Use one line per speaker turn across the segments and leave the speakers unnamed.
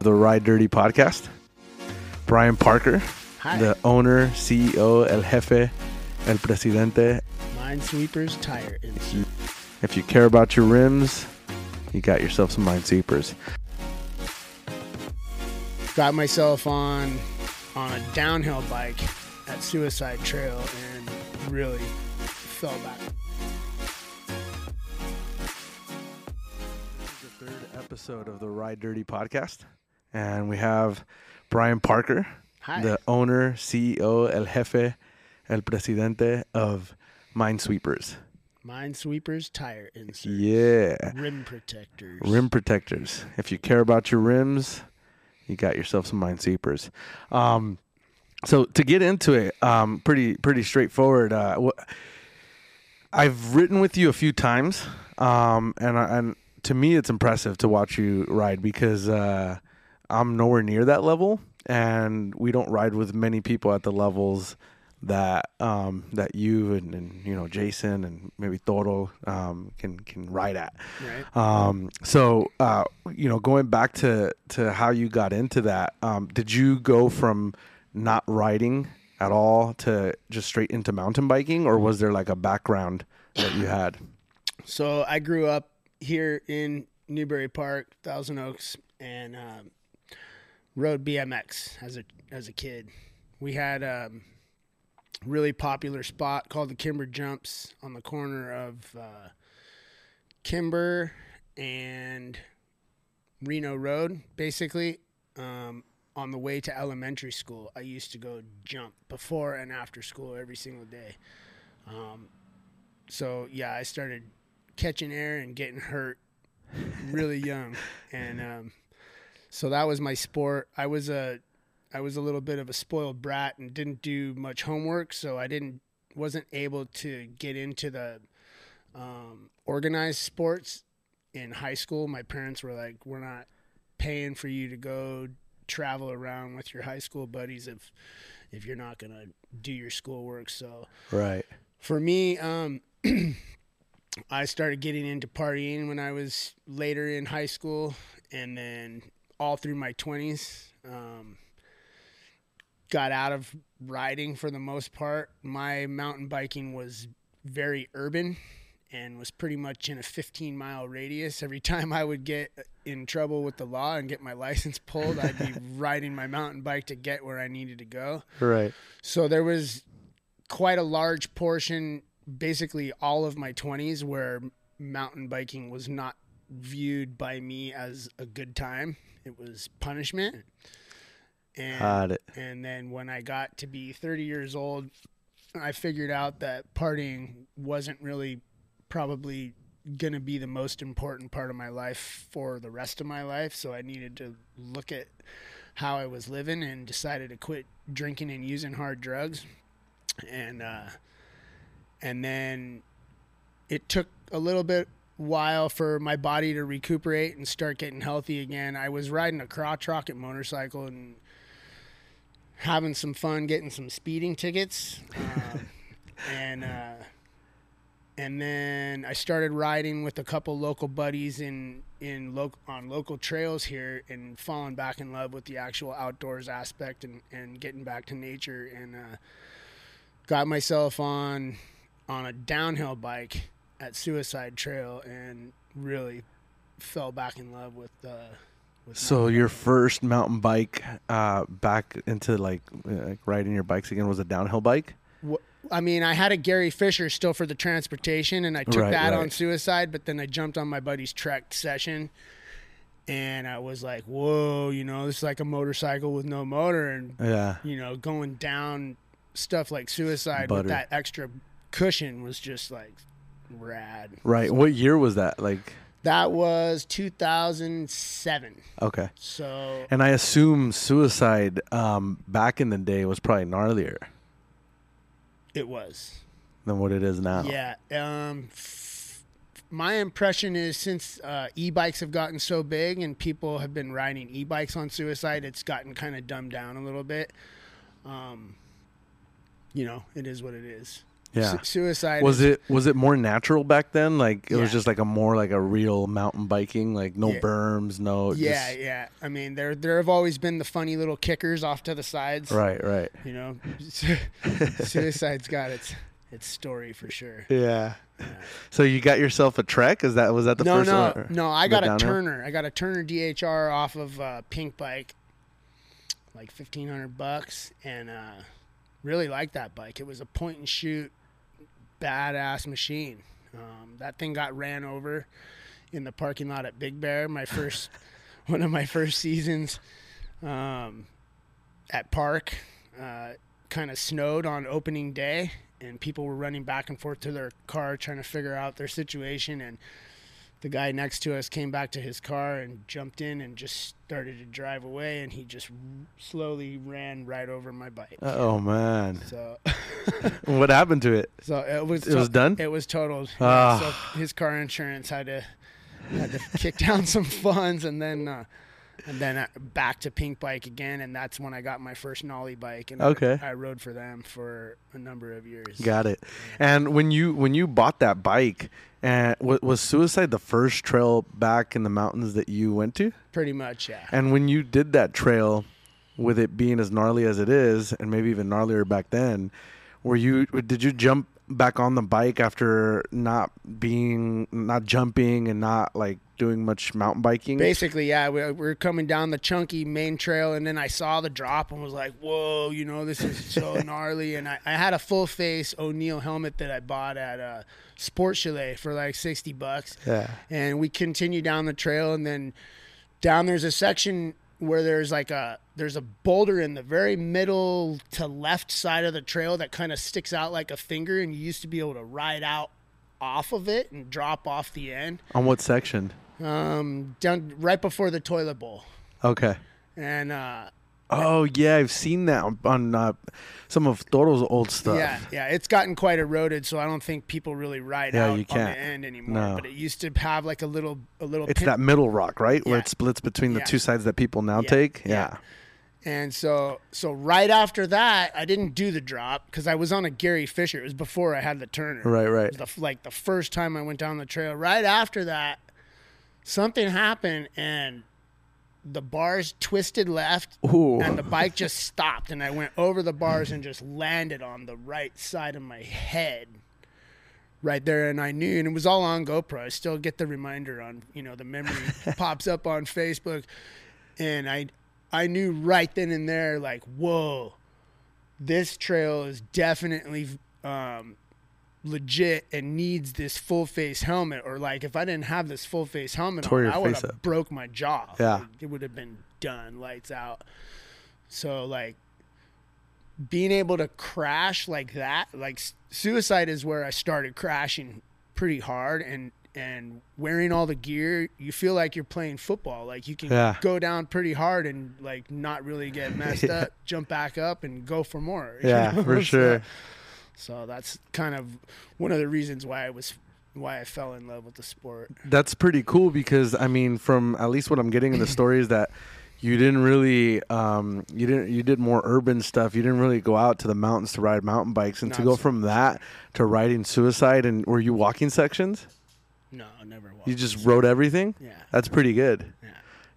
the Ride Dirty podcast. Brian Parker,
Hi.
the owner, CEO, el jefe, el presidente.
Mynesweepers Tire Insert.
If you care about your rims, you got yourself some Mynesweepers.
Got myself on on a downhill bike at Suicide Trail and really fell back.
This is the third episode of the Ride Dirty podcast, and we have Brian Parker,
Hi.
the owner, CEO, el jefe, el presidente of Mynesweepers.
Mynesweepers Tire Insert.
Yeah.
Rim protectors.
Rim protectors. If you care about your rims, you got yourself some Mynesweepers. Um, so to get into it, um, pretty pretty straightforward. Uh, wh- I've written with you a few times, um, and and to me, it's impressive to watch you ride because uh, I'm nowhere near that level, and we don't ride with many people at the levels that um, that you and, and you know Jason and maybe Toro um, can can ride at.
Right.
Um, so, uh, you know, going back to, to how you got into that, um, did you go from not riding at all to just straight into mountain biking, or was there like a background that you had?
So I grew up here in Newbury Park, Thousand Oaks, and um, rode BMX as a as a kid. We had um, a really popular spot called the Kimber Jumps on the corner of uh, Kimber and Reino Road, basically. Um, on the way to elementary school, I used to go jump before and after school every single day. Um, so yeah, I started catching air and getting hurt really young, and um, so that was my sport. I was a I was a little bit of a spoiled brat and didn't do much homework, so I didn't wasn't able to get into the um, organized sports in high school. My parents were like, "We're not paying for you to go travel around with your high school buddies if if you're not gonna do your schoolwork." So
Right.
for me, um, I started getting into partying when I was later in high school, and then all through my twenties. Um, got out of riding for the most part. My mountain biking was very urban and was pretty much in a 15 mile radius. Every time I would get in trouble with the law and get my license pulled, I'd be riding my mountain bike to get where I needed to go.
Right.
So there was quite a large portion, basically all of my 20s, where mountain biking was not viewed by me as a good time. It was punishment. And, and then when I got to be 30 years old, I figured out that partying wasn't really probably going to be the most important part of my life for the rest of my life. So I needed to look at how I was living and decided to quit drinking and using hard drugs. And uh, and then it took a little bit while for my body to recuperate and start getting healthy again. I was riding a crotch rocket motorcycle and having some fun, getting some speeding tickets, um, and uh, and then I started riding with a couple local buddies in in lo- on local trails here, and falling back in love with the actual outdoors aspect and and getting back to nature, and uh, got myself on on a downhill bike at Suicide Trail, and really fell back in love with. Uh, with
So your first mountain bike uh, back into like, like riding your bikes again was a downhill bike.
I mean, I had a Gary Fisher still for the transportation, and I took
Right,
that on suicide. But then I jumped on my buddy's Trek session, and I was like, "Whoa, you know, this is like a motorcycle with no motor." And
Yeah.
you know, going down stuff like suicide
Butter.
with that extra cushion was just like rad.
Right. What year was that? Like,
That was 2007.
okay.
So
And I assume suicide um, back in the day was probably gnarlier
it was.
than what it is now.
Yeah. Um, f- my impression is since uh, e-bikes have gotten so big and people have been riding e-bikes on suicide, it's gotten kind of dumbed down a little bit. Um, you know, it is what it is.
Yeah.
Su- suicide
Was
is-
it was it more natural back then? Like it was just like a more like a real mountain biking, like no
Yeah.
berms, no.
Yeah,
just-
yeah. I mean, there there have always been the funny little kickers off to the sides.
Right, right.
You know, suicide's got its its story for sure.
Yeah. So you got yourself a Trek? Is that was that the
no,
first
no,
one? or-
no. I got a? Turner. I got a Turner DHR off of uh, Pinkbike, like fifteen hundred bucks, and uh, really liked that bike. It was a point and shoot, badass machine. Um, that thing got ran over in the parking lot at Big Bear. My first, one of my first seasons um, at Park. Uh, kind of snowed on opening day, and people were running back and forth to their car trying to figure out their situation. And the guy next to us came back to his car and jumped in and just started to drive away, and he just slowly ran right over my bike.
Oh man.
So,
What happened to it?
so it was
It was done?
It was totaled.
Ah.
So his car insurance had to had to kick down some funds, and then uh, and then uh, back to Pinkbike again, and that's when I got my first Knolly bike, and
Okay.
I, I rode for them for a number of years.
Got it. And when you when you bought that bike, and wa- was Suicide the first trail back in the mountains that you went to?
Pretty much, yeah.
And when you did that trail, with it being as gnarly as it is, and maybe even gnarlier back then, were you did you jump back on the bike after not being not jumping and not like doing much mountain biking?
Basically, yeah, we, we were coming down the chunky main trail, and then I saw the drop and was like, "Whoa, you know, this is so gnarly." And I, I had a full face O'Neill helmet that I bought at uh, Sport Chalet for like sixty bucks.
Yeah.
And we continue down the trail, and then down there's a section where there's like a there's a boulder in the very middle to left side of the trail that kind of sticks out like a finger, and you used to be able to ride out off of it and drop off the end
On what section?
um, down right before the toilet bowl.
Okay.
And uh,
Oh yeah, I've seen that on, on uh, some of Toro's old stuff.
yeah, yeah, it's gotten quite eroded, so I don't think people really ride
Yeah,
out
you
on the end anymore.
No.
But it used to have like a little, a little.
It's
pin-
that middle rock, right, where it splits between the
Yeah.
two sides that people now
Yeah.
take.
Yeah.
Yeah.
And so, so right after that, I didn't do the drop because I was on a Gary Fisher. It was before I had the Turner.
Right, right.
It was the, like the first time I went down the trail. Right after that, something happened and the bars twisted left
Ooh.
and the bike just stopped and I went over the bars and just landed on the right side of my head right there and I knew and it was all on GoPro. I still get the reminder on, you know, the memory pops up on Facebook and I I knew right then and there like, whoa, this trail is definitely um legit and needs this full face helmet or like if I didn't have this full face helmet
Tore
on, I would have broke my jaw.
Yeah.
Like, it would have been done, lights out. So like being able to crash like that, like suicide is where I started crashing pretty hard and and wearing all the gear, you feel like you're playing football. Like you can
Yeah.
go down pretty hard and like not really get messed
Yeah.
up, jump back up and go for more. you
Yeah,
know?
for sure.
So that's kind of one of the reasons why I was why I fell in love with the sport.
That's pretty cool because I mean, from at least what I'm getting in the story is that you didn't really, um, you didn't, you did more urban stuff. You didn't really go out to the mountains to ride mountain bikes, and to go
so
from that to riding suicide. And were you walking sections?
No, I never walked.
You just rode everything.
yeah,
That's pretty good.
yeah,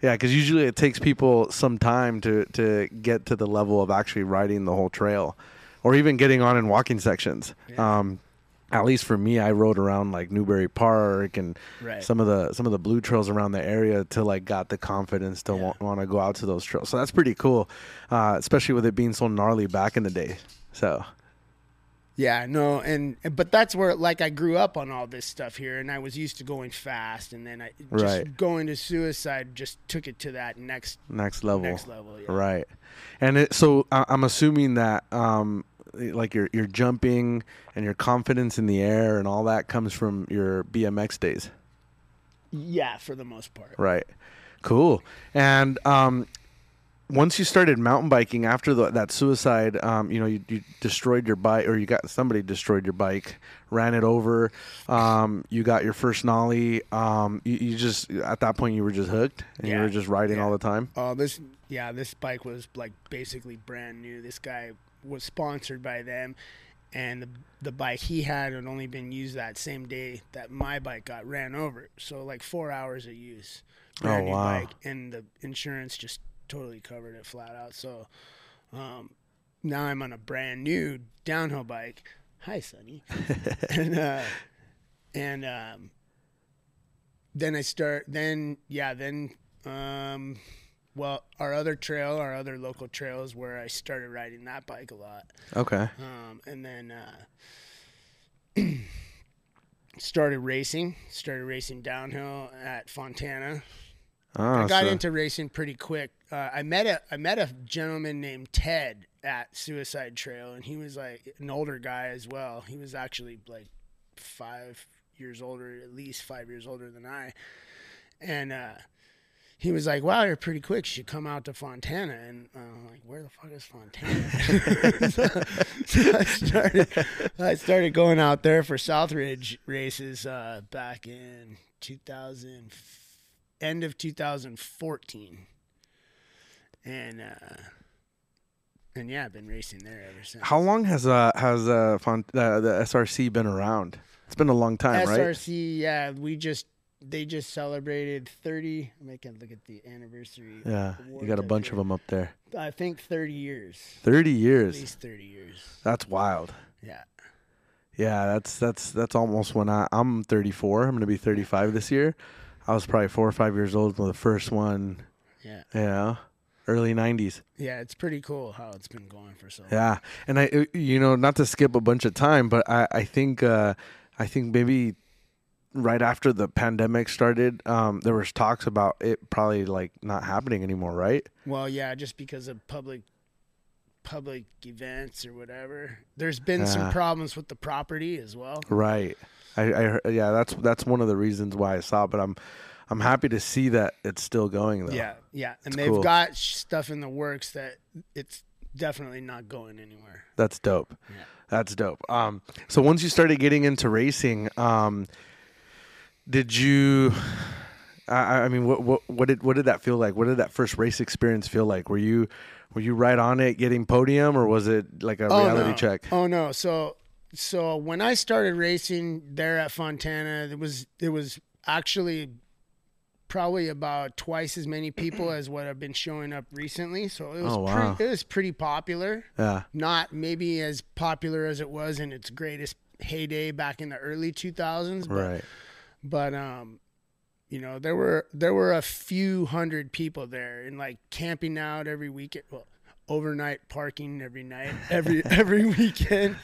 Yeah, because usually it takes people some time to to get to the level of actually riding the whole trail, or even getting on in walking sections.
Yeah.
Um, at least for me, I rode around like Newbury Park and
right.
some of the some of the blue trails around the area till I got the confidence to
Yeah.
want, want to go out to those trails. So that's pretty cool, uh, especially with it being so gnarly back in the day. So
Yeah, no, and but that's where like I grew up on all this stuff here, and I was used to going fast, and then I just
Right.
going to suicide just took it to that next
next level,
next level. Yeah.
right? And it, so I- I'm assuming that um, like your your jumping and your confidence in the air and all that comes from your BMX days.
Yeah, for the most part.
Right. Cool. And um, once you started mountain biking after the, that suicide, um, you know, you, you destroyed your bike, or you got somebody destroyed your bike, ran it over. Um, you got your first Knolly. Um, you, you just at that point you were just hooked, and you were just riding
Yeah.
all the time.
Oh, this yeah, this bike was like basically brand new. This guy was sponsored by them, and the the bike he had had only been used that same day that my bike got ran over. So like four hours of use. Brand
Oh,
new
wow.
Bike, and the insurance just totally covered it flat out. So um, now I'm on a brand new downhill bike. Hi, Sonny. and uh, and um, then I start. Then yeah, then um, well, our other trail, our other local trail is where I started riding that bike a lot.
Okay.
Um, and then uh, started racing. Started racing downhill at Fontana.
Oh,
I got
so-
into racing pretty quick. Uh, I met a I met a gentleman named Ted at Suicide Trail, and he was like an older guy as well. He was actually like five years older, at least five years older than I. And uh, he was like, "Wow, you're pretty quick. You should come out to Fontana." And uh, I'm like, "Where the fuck is Fontana?" so, I started I started going out there for Southridge races uh, back in 2000 end of 2014 and uh and yeah i've been racing there ever since
How long has uh has uh, Font- uh the SRC been around? It's been a long time, right?
src yeah we just they just celebrated 30 i'm making look at the anniversary
Yeah, you got a bunch
here.
of them up there.
i think 30 years
Thirty years.
at least 30 years
That's wild.
yeah
Yeah, that's that's that's almost when I I'm 34. I'm gonna be 35 this year. I was probably four or five years old when the first one.
yeah
Yeah, early 90s.
yeah it's pretty cool how it's been going for so long
Yeah, and I, uh, you know, not to skip a bunch of time, but I, I think, uh, I think maybe right after the pandemic started, um, there was talks about it probably like not happening anymore, right?
well yeah just because of public public events or whatever there's been
Yeah.
some problems with the property as well
Right. I, I yeah, that's that's one of the reasons why I saw it, but I'm I'm happy to see that it's still going though.
Yeah, yeah, and
It's
they've
cool.
got stuff in the works that it's definitely not going anywhere.
That's dope.
Yeah.
That's dope. Um, so once you started getting into racing, um, did you? I, I mean, what, what what did what did that feel like? What did that first race experience feel like? Were you were you right on it, getting podium, or was it like a oh, reality
no.
check?
Oh no! So so when I started racing there at Fontana, it was it was actually probably about twice as many people as what have been showing up recently. So it was
Oh, wow.
pretty, it was pretty popular.
Yeah.
Not maybe as popular as it was in its greatest heyday back in the early 2000s, but
Right.
But um you know there were there were a few hundred people there and like camping out every weekend well overnight parking every night every every weekend.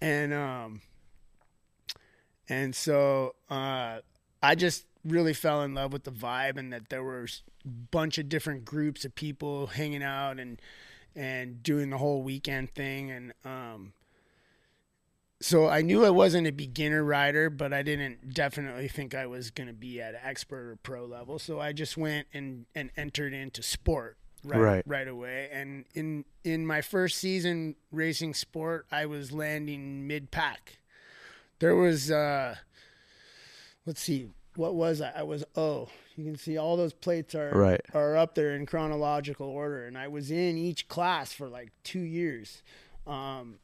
And um and so uh i just really fell in love with the vibe and that there were a bunch of different groups of people hanging out and and doing the whole weekend thing. And um so I knew I wasn't a beginner rider, but I didn't definitely think I was going to be at expert or pro level. So I just went and, and entered into sport right,
Right.
right away. And in in my first season racing sport, I was landing mid pack. There was uh let's see, what was I? I was O. You can see all those plates are
Right.
are up there in chronological order, and I was in each class for like two years. Um,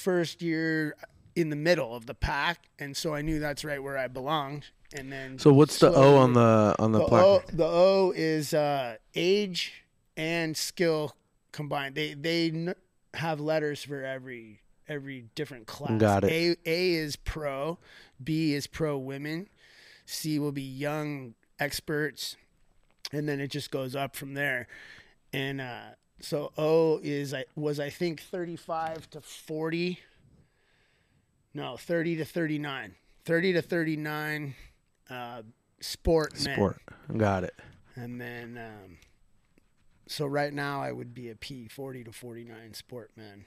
first year in the middle of the pack, and so I knew that's right where I belonged. And then
So what's the O on the on the,
the
plaque?
O, the O is uh, age and skill combined. They they have letters for every every different class.
Got it.
A A is pro, B is pro women, C will be young experts, and then it just goes up from there. And uh, so O is I was I think thirty five to forty. No, thirty to thirty nine. Thirty to thirty nine. Uh, sport men.
Sport. Got it.
And then, um, so right now I would be a P, 40 to 49 sport man.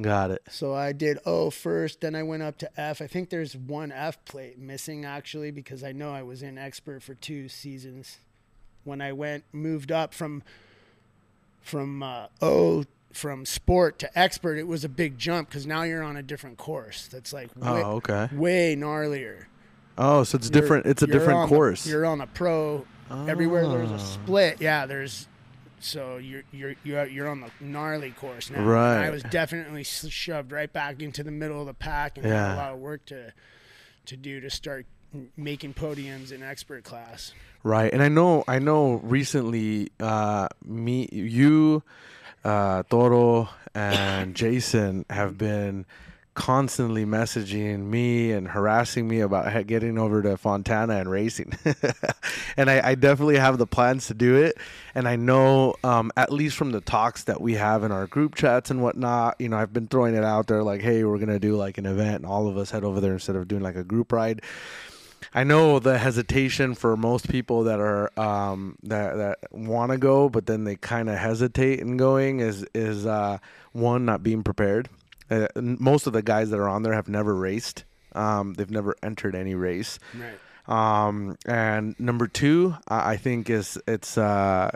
Got it.
So I did O first, then I went up to F. I think there's one F plate missing actually because I know I was in expert for two seasons. When I went, moved up from from uh, O from sport to expert, it was a big jump because now you're on a different course. That's like
Oh,
way,
okay.
way gnarlier.
Oh, so it's different. It's a different
on the-
course.
you're on a pro. Oh. Everywhere there's
Oh.
a split, yeah, there's so you're you're you're you're on the gnarly course now. And
Right.
I was definitely shoved right back into the middle of the pack and had a lot of work to to do to start making podiums in expert class.
Right, and I know, I know. Recently, uh, me, you, uh, Toro, and Jason have been constantly messaging me and harassing me about getting over to Fontana and racing. and I, I definitely have the plans to do it. And I know, um, at least from the talks that we have in our group chats and whatnot, you know, I've been throwing it out there like, hey, we're gonna do like an event, and all of us head over there instead of doing like a group ride. I know the hesitation for most people that are um, that that want to go, but then they kind of hesitate in going is is uh, one not being prepared. Uh, most of the guys that are on there have never raced. Um, they've never entered any race.
Right.
Um, and number two, I I think is it's uh,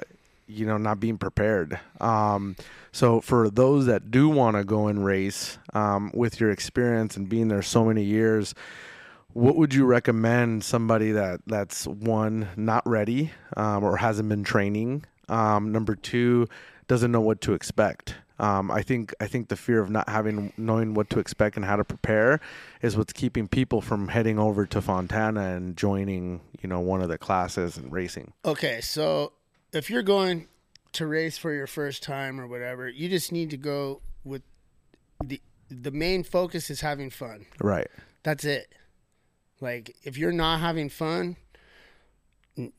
you know not being prepared. Um, so for those that do want to go and race, um, with your experience and being there so many years, what would you recommend somebody that that's one not ready um, or hasn't been training? Um, number two, doesn't know what to expect. Um, I think I think the fear of not having knowing what to expect and how to prepare is what's keeping people from heading over to Fontana and joining you know one of the classes and racing.
Okay, so if you're going to race for your first time or whatever, you just need to go with the the main focus is having fun.
Right.
That's it. Like if you're not having fun,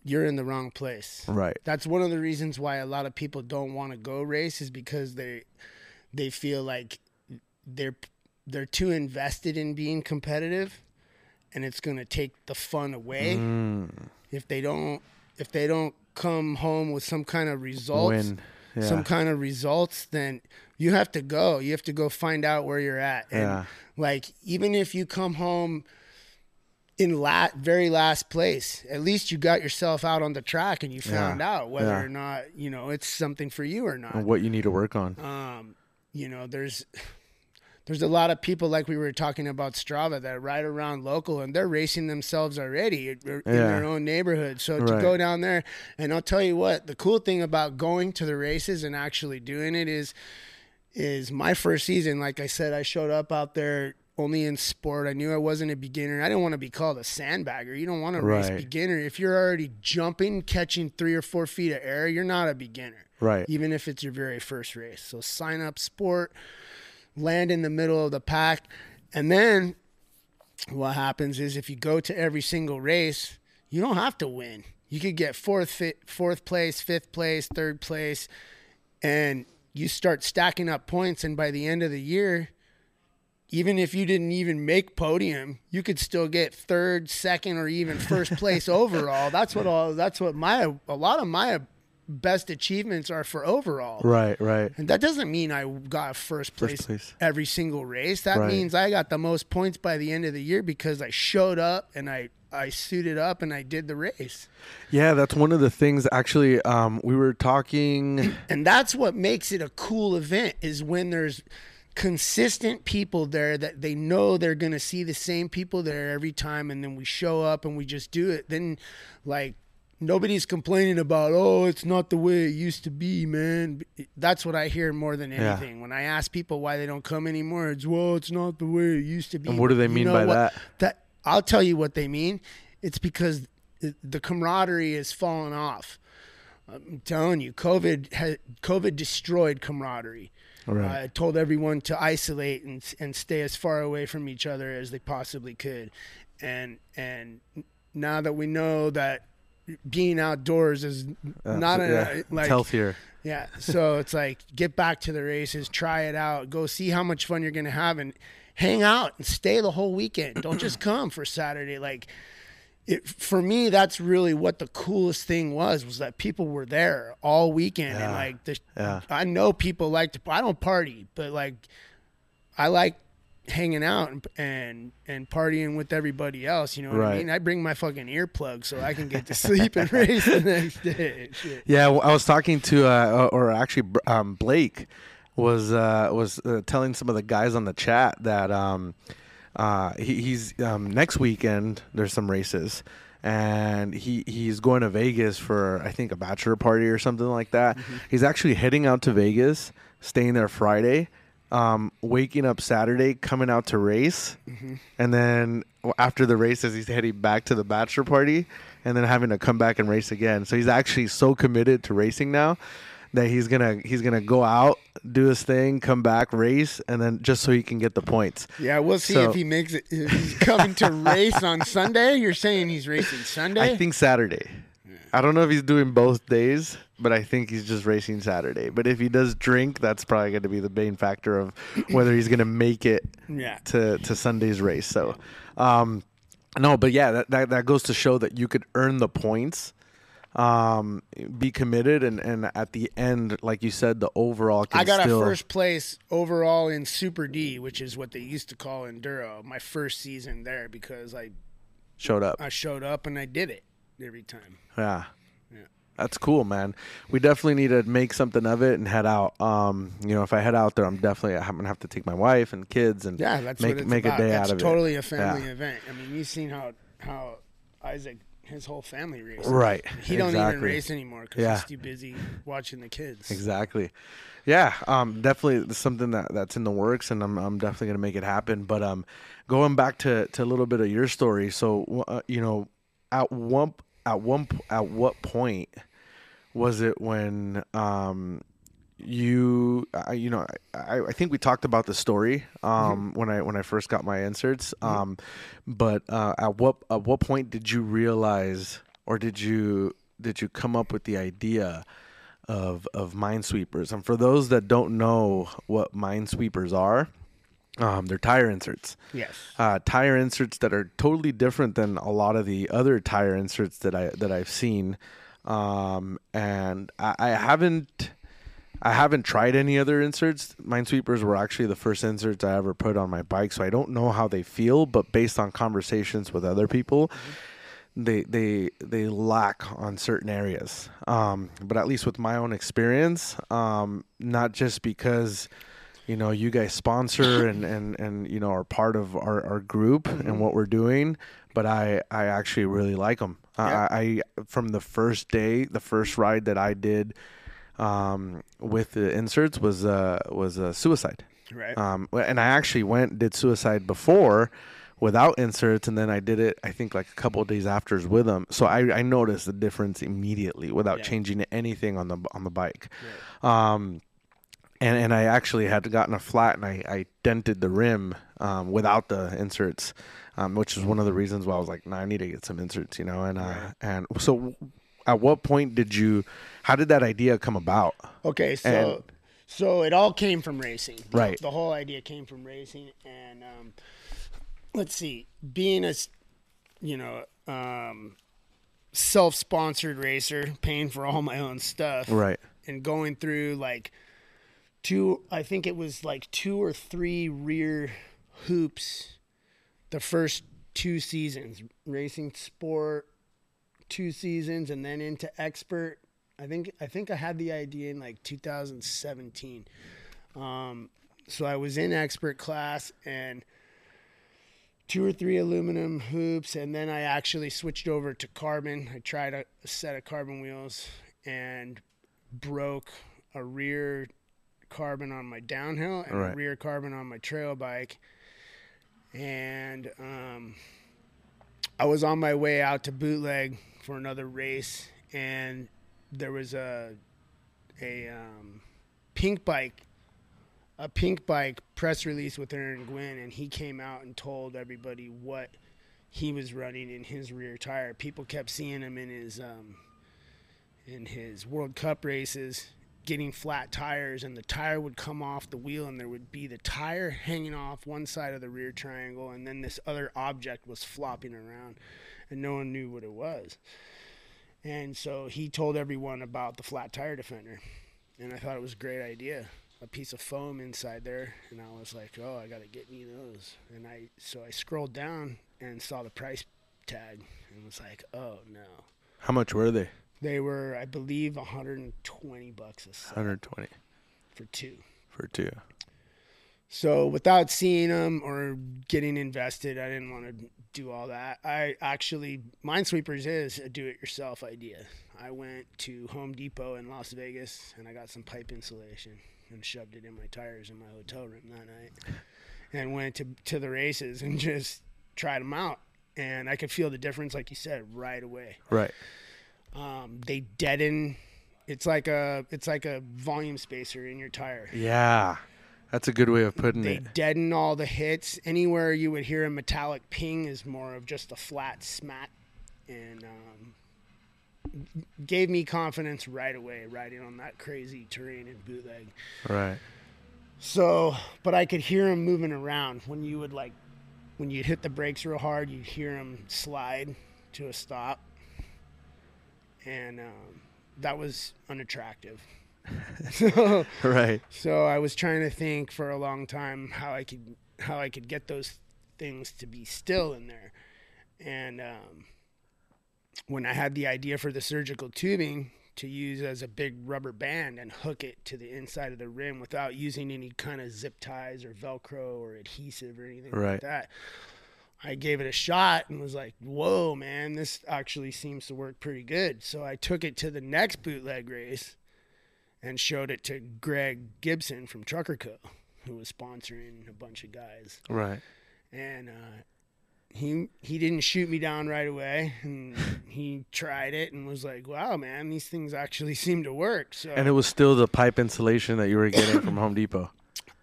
you're in the wrong place.
Right.
That's one of the reasons why a lot of people don't want to go race is because they they feel like they're they're too invested in being competitive and it's going to take the fun away
Mm,
if they don't if they don't come home with some kind of results.
Yeah.
some kind of results then you have to go you have to go find out where you're at and
Yeah.
like even if you come home in la- very last place at least you got yourself out on the track and you found out whether
Yeah.
or not you know it's something for you or not
and what you need to work on.
um, you know, there's there's a lot of people like we were talking about Strava that ride around local and they're racing themselves already in
Yeah.
their own neighborhood. So to
Right.
go down there and I'll tell you what, the cool thing about going to the races and actually doing it is is my first season, like I said, I showed up out there only in sport. I knew I wasn't a beginner. I didn't want to be called a sandbagger. You don't want to race
Right.
beginner. If you're already jumping, catching three or four feet of air, you're not a beginner
Right.
even if it's your very first race. So sign up sport, land in the middle of the pack, and then what happens is if you go to every single race, you don't have to win. You could get fourth, fourth place, fifth place, third place, and you start stacking up points. And by the end of the year, even if you didn't even make podium, you could still get third, second, or even first place overall. That's what all. That's what my a lot of my best achievements are for overall.
Right. Right.
And that doesn't mean I got first place,
place.
every single race. That
Right.
means I got the most points by the end of the year because I showed up and I I suited up and I did the race.
Yeah, that's one of the things. Actually, um, we were talking.
And that's what makes it a cool event is when there's consistent people there that they know they're going to see the same people there every time and then we show up and we just do it. Then like nobody's complaining about, "Oh, it's not the way it used to be, man." That's what I hear more than
Yeah.
anything. When I ask people why they don't come anymore, it's, "Well, it's not the way it used to be."
And what do they
You
mean
know
by
what?
that?
That I'll tell you what they mean. It's because the- the camaraderie has fallen off. I'm telling you, COVID had, COVID destroyed camaraderie.
Right.
Uh, told everyone to isolate and and stay as far away from each other as they possibly could, and and now that we know that being outdoors is not
Uh,
a,
yeah,
like
it's healthier.
yeah, so it's like get back to the races, try it out, go see how much fun you're gonna have, and hang out and stay the whole weekend. Don't just come for Saturday. Like, it, for me, that's really what the coolest thing was was that people were there all weekend, and like the,
yeah.
I know people like to. I don't party, but like I like hanging out and and, and partying with everybody else. You know what I mean? I bring my fucking earplugs so I can get to sleep and race the next day. Shit.
Yeah, well, I was talking to, uh, or actually, um, Blake was uh, was uh, telling some of the guys on the chat that um, uh, he, he's um, next weekend. There's some races, and he he's going to Vegas for I think a bachelor party or something like that. He's actually heading out to Vegas, staying there Friday, um, waking up Saturday, coming out to race, and then after the races, he's heading back to the bachelor party, and then having to come back and race again. So he's actually so committed to racing now that he's gonna he's gonna go out, do his thing, come back, race, and then just so he can get the points.
Yeah, we'll see
So-
if he makes it. If he's coming to race on Sunday. You're saying he's racing Sunday?
I think Saturday. I don't know if he's doing both days, but I think he's just racing Saturday. But if he does drink, that's probably going to be the main factor of whether he's going to make it
Yeah.
to to Sunday's race. So, um, no, but yeah, that, that that goes to show that you could earn the points, um, be committed, and and at the end, like you said, the overall.
I got
still,
a first place overall in Super D, which is what they used to call enduro. My first season there because I
showed up.
I showed up and I did it every time.
Yeah.
Yeah.
That's cool, man. We definitely need to make something of it and head out. Um, you know, if I head out there, I'm definitely I'm gonna have to take my wife and kids and
Yeah, that's
make make
about.
a day
that's
out of
totally
it.
a family
Yeah.
event. I mean, you've seen how how Isaac his whole family races.
Right.
He don't even race anymore because
Yeah.
he's too busy watching the kids.
Exactly. Yeah. Um. Definitely something that that's in the works, and I'm I'm definitely gonna make it happen. But um, going back to to a little bit of your story. So uh, you know, at one at one at what point was it when um you I, you know I, I think we talked about the story um when I when I first got my inserts um but uh at what at what point did you realize or did you did you come up with the idea of of Mynesweepers? And for those that don't know what Mynesweepers are um they're tire inserts.
Yes.
uh, tire inserts that are totally different than a lot of the other tire inserts that I that I've seen, um, and I, I haven't I haven't tried any other inserts. Mynesweepers were actually the first inserts I ever put on my bike, so I don't know how they feel. But based on conversations with other people, they they they lack on certain areas. Um, but at least with my own experience, um, not just because you know you guys sponsor and and and you know are part of our, our group and what we're doing, but I I actually really like them.
Yeah.
I, I from the first day, the first ride that I did um, with the inserts was uh was a suicide.
Right.
Um, and I actually went did suicide before without inserts, and then I did it. I think like a couple of days after with them. So I, I noticed the difference immediately without
Yeah.
changing anything on the on the bike. Um, and and I actually had gotten a flat, and I, I dented the rim um, without the inserts, um, which is one of the reasons why I was like, nah, I need to get some inserts, you know. And uh,
Right.
and so, at what point did you? How did that idea come about?
Okay, so
And-
so it all came from racing.
Right.
The whole idea came from racing, and um, let's see, being a, s- you know, um, self-sponsored racer, paying for all my own stuff,
Right.
and going through like two, I think it was like two or three rear hoops, the first two seasons, racing sport, two seasons, and then into expert. I think I think I had the idea in like 2017. Um, so I was in expert class and two or three aluminum hoops, and then I actually switched over to carbon. I tried a, a set of carbon wheels and broke a rear carbon on my downhill and a rear carbon on my trail bike. And um, I was on my way out to bootleg for another race, and there was a a um, Pinkbike, a Pinkbike press release with Aaron Gwin, and he came out and told everybody what he was running in his rear tire. People kept seeing him in his um, in his World Cup races getting flat tires and the tire would come off the wheel and there would be the tire hanging off one side of the rear triangle and then this other object was flopping around and no one knew what it was. And so he told everyone about the flat tire defender. And I thought it was a great idea. A piece of foam inside there and I was like, "Oh, I got to get me those." And I so I scrolled down and saw the price tag and was like, "Oh, no."
How much were they?
They were, I believe, 120 bucks a set
120
for two.
for two.
So without seeing them or getting invested, I didn't want to do all that. I actually Mynesweepers is a do-it-yourself idea. I went to Home Depot in Las Vegas and I got some pipe insulation and shoved it in my tires in my hotel room that night, and went to to the races and just tried them out. And I could feel the difference, like you said, right away.
Right.
Um, they deaden. It's like a it's like a volume spacer in your tire.
Yeah. That's a good way of putting
They
it.
They deaden all the hits. Anywhere you would hear a metallic ping is more of just a flat smack, and um, gave me confidence right away riding on that crazy terrain in bootleg.
Right.
So, but I could hear him moving around when you would like, when you hit the brakes real hard, you'd hear him slide to a stop, and um, that was unattractive. so,
Right.
so I was trying to think for a long time how I could how I could get those things to be still in there, and um, when I had the idea for the surgical tubing to use as a big rubber band and hook it to the inside of the rim without using any kind of zip ties or Velcro or adhesive or anything
Right.
like that. I gave it a shot and was like, "Whoa, man, this actually seems to work pretty good." So I took it to the next bootleg race and showed it to Greg Gibson from Trucker Co, who was sponsoring a bunch of guys.
Right.
And uh, he he didn't shoot me down right away, and he tried it and was like, "Wow, man, these things actually seem to work." So
And it was still the pipe insulation that you were getting from Home Depot.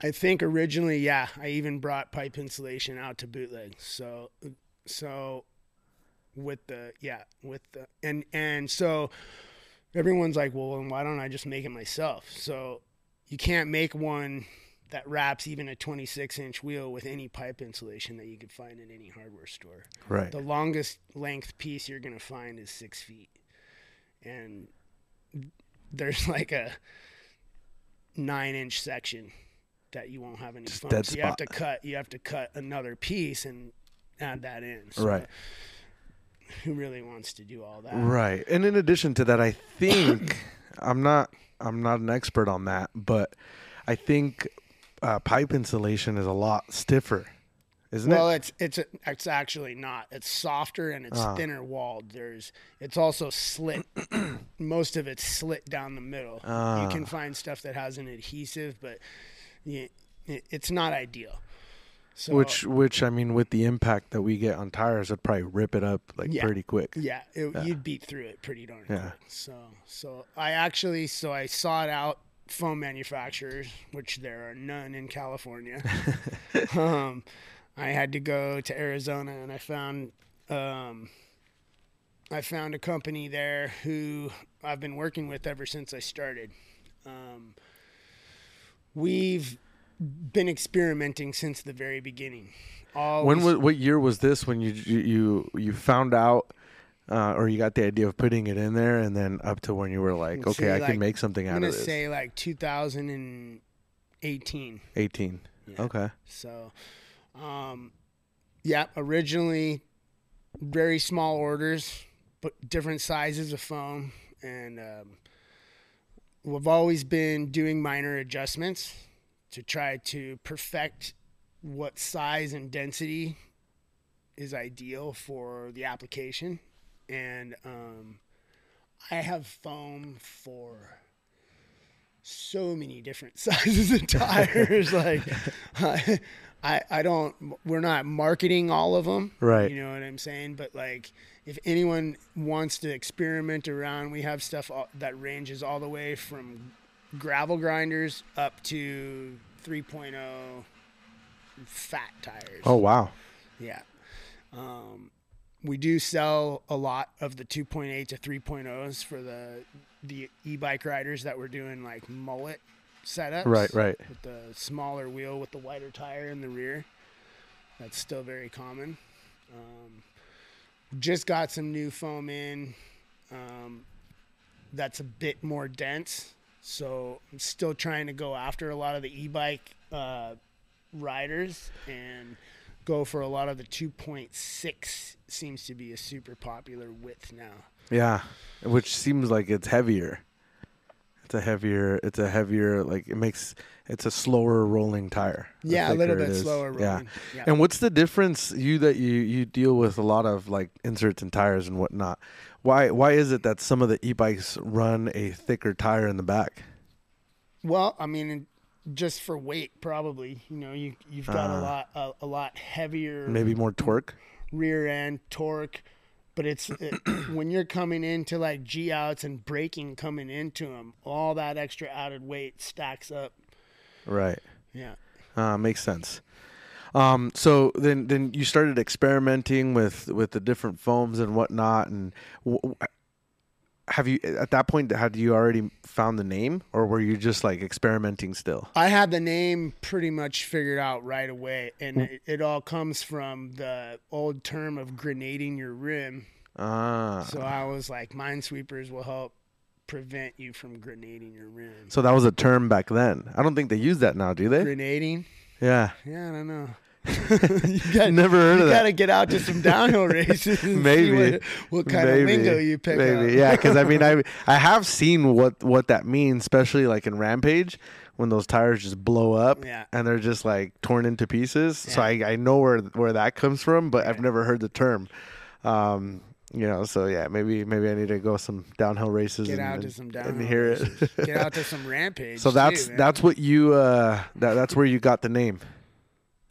I think originally, yeah, I even brought pipe insulation out to bootleg. So, so with the yeah, with the and and so everyone's like, well, then why don't I just make it myself? So you can't make one that wraps even a 26 inch wheel with any pipe insulation that you could find in any hardware store.
Right.
The longest length piece you're gonna find is six feet, and there's like a nine inch section that you won't have any
Just dead
so you have to cut. You have to cut another piece and add that in. So
Right.
Who really wants to do all that?
Right. And in addition to that, I think I'm not I'm not an expert on that, but I think uh, pipe insulation is a lot stiffer, isn't it
Well,
it?
it's it's it's actually not. It's softer and it's
Ah.
thinner walled. There's it's also slit. Most of it's slit down the middle.
Ah.
You can find stuff that has an adhesive, but you, it's not ideal. So,
Which which I mean, with the impact that we get on tires, I'd probably rip it up like
Yeah.
pretty quick.
yeah, it, you'd beat through it pretty darn
Yeah.
quick. So so I actually so I sought out foam manufacturers, which there are none in California. um, I had to go to Arizona and I found um, I found a company there who I've been working with ever since I started. Um, we've been experimenting since the very beginning. Always,
When was what year was this when you you you, found out uh, or you got the idea of putting it in there, and then up to when you were like, okay, I
like,
can make something
I'm
out
gonna
of this.
say like 2018.
18.
Yeah.
Okay.
So, um, yeah, originally very small orders, but different sizes of foam, and um, we've always been doing minor adjustments to try to perfect what size and density is ideal for the application. And um, I have foam for so many different sizes of tires. like, I, I, I don't. We're not marketing all of them.
Right.
You know what I'm saying? But like, if anyone wants to experiment around, we have stuff all, that ranges all the way from gravel grinders up to 3.0 fat tires.
Oh wow.
Yeah. Um, we do sell a lot of the 2.8 to 3.0s for the the e-bike riders that were doing like mullet setups.
Right. Right.
With the smaller wheel with the wider tire in the rear. That's still very common. Um, just got some new foam in. Um, that's a bit more dense. So I'm still trying to go after a lot of the e-bike uh, riders and go for a lot of the 2.6 seems to be a super popular width now.
Yeah. Which seems like it's heavier. It's a heavier. It's a heavier. Like it makes. It's a slower rolling tire.
Yeah, a little bit slower rolling.
Yeah.
Yeah.
And what's the difference? You that you you deal with a lot of like inserts and tires and whatnot. Why why is it that some of the e-bikes run a thicker tire in the back?
Well, I mean, just for weight, probably. You know, you you've got
Ah.
a lot a, a lot heavier
Maybe more torque.
rear end torque, but it's it, when you're coming into like G outs and braking coming into them, all that extra added weight stacks up.
Right.
Yeah.
Uh, makes sense. Um, so then, then you started experimenting with with the different foams and whatnot. And w- w- have you at that point had you already found the name, or were you just like experimenting still?
I had the name pretty much figured out right away, and it, it all comes from the old term of grenading your rim.
Ah,
So I was like, Mynesweepers will help prevent you from grenading your rim.
so that was a term back then. I don't think they use that now, do they?
Grenading?
Yeah,
Yeah, I don't know. You got,
never heard
you
of
got to get out to some downhill races.
Maybe.
what, what kind of lingo you pick
maybe.
up.
Yeah, because I mean, I I have seen what what that means, especially like in Rampage when those tires just blow up
Yeah.
and they're just like torn into pieces. So I I know where where that comes from, but I've never heard the term. Um, you know, so yeah, maybe maybe I need to go some downhill races
Get
and,
out to
and-
some
and
downhill
hear
races.
it.
Get out to some rampage.
so that's
too,
that's what you uh that that's where you got the name.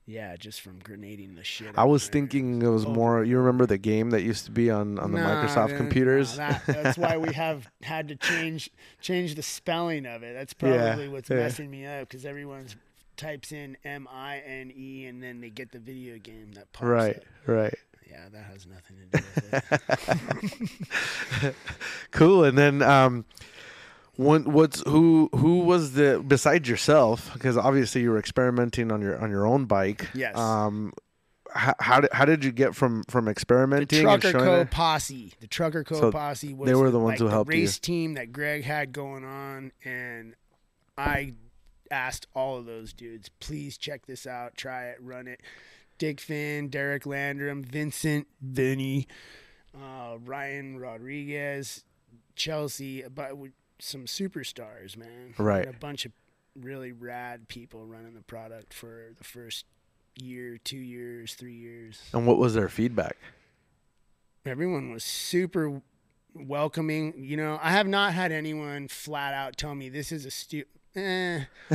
Yeah, just from grenading the shit.
I was
there.
thinking it was
Over.
more. You remember the game that used to be on on the
Nah,
Microsoft
man,
computers?
nah, that- that's why we have had to change change the spelling of it. That's
Yeah,
probably what's
yeah.
messing me up because everyone's types in M I N E and then they get the video game that pops
right,
up.
right.
Yeah, that has nothing to do with it.
cool. And then um, when, what's who who was the besides yourself? Because obviously you were experimenting on your on your own bike.
Yes.
Um, how, how did how did you get from from experimenting The
Trucker Co
it?
posse. The Trucker Co
So
posse was
they were the ones
like
who
the
helped you.
race team that Greg had going on, and I asked all of those dudes, please check this out, try it, run it. Dick Finn, Derek Landrum, Vincent, Vinny, uh, Ryan Rodriguez, Chelsea, but some superstars, man.
Right.
And a bunch of really rad people running the product for the first year, two years, three years
And what was their feedback?
everyone was super welcoming. You know, I have not had anyone flat out tell me this is a stupid. Eh.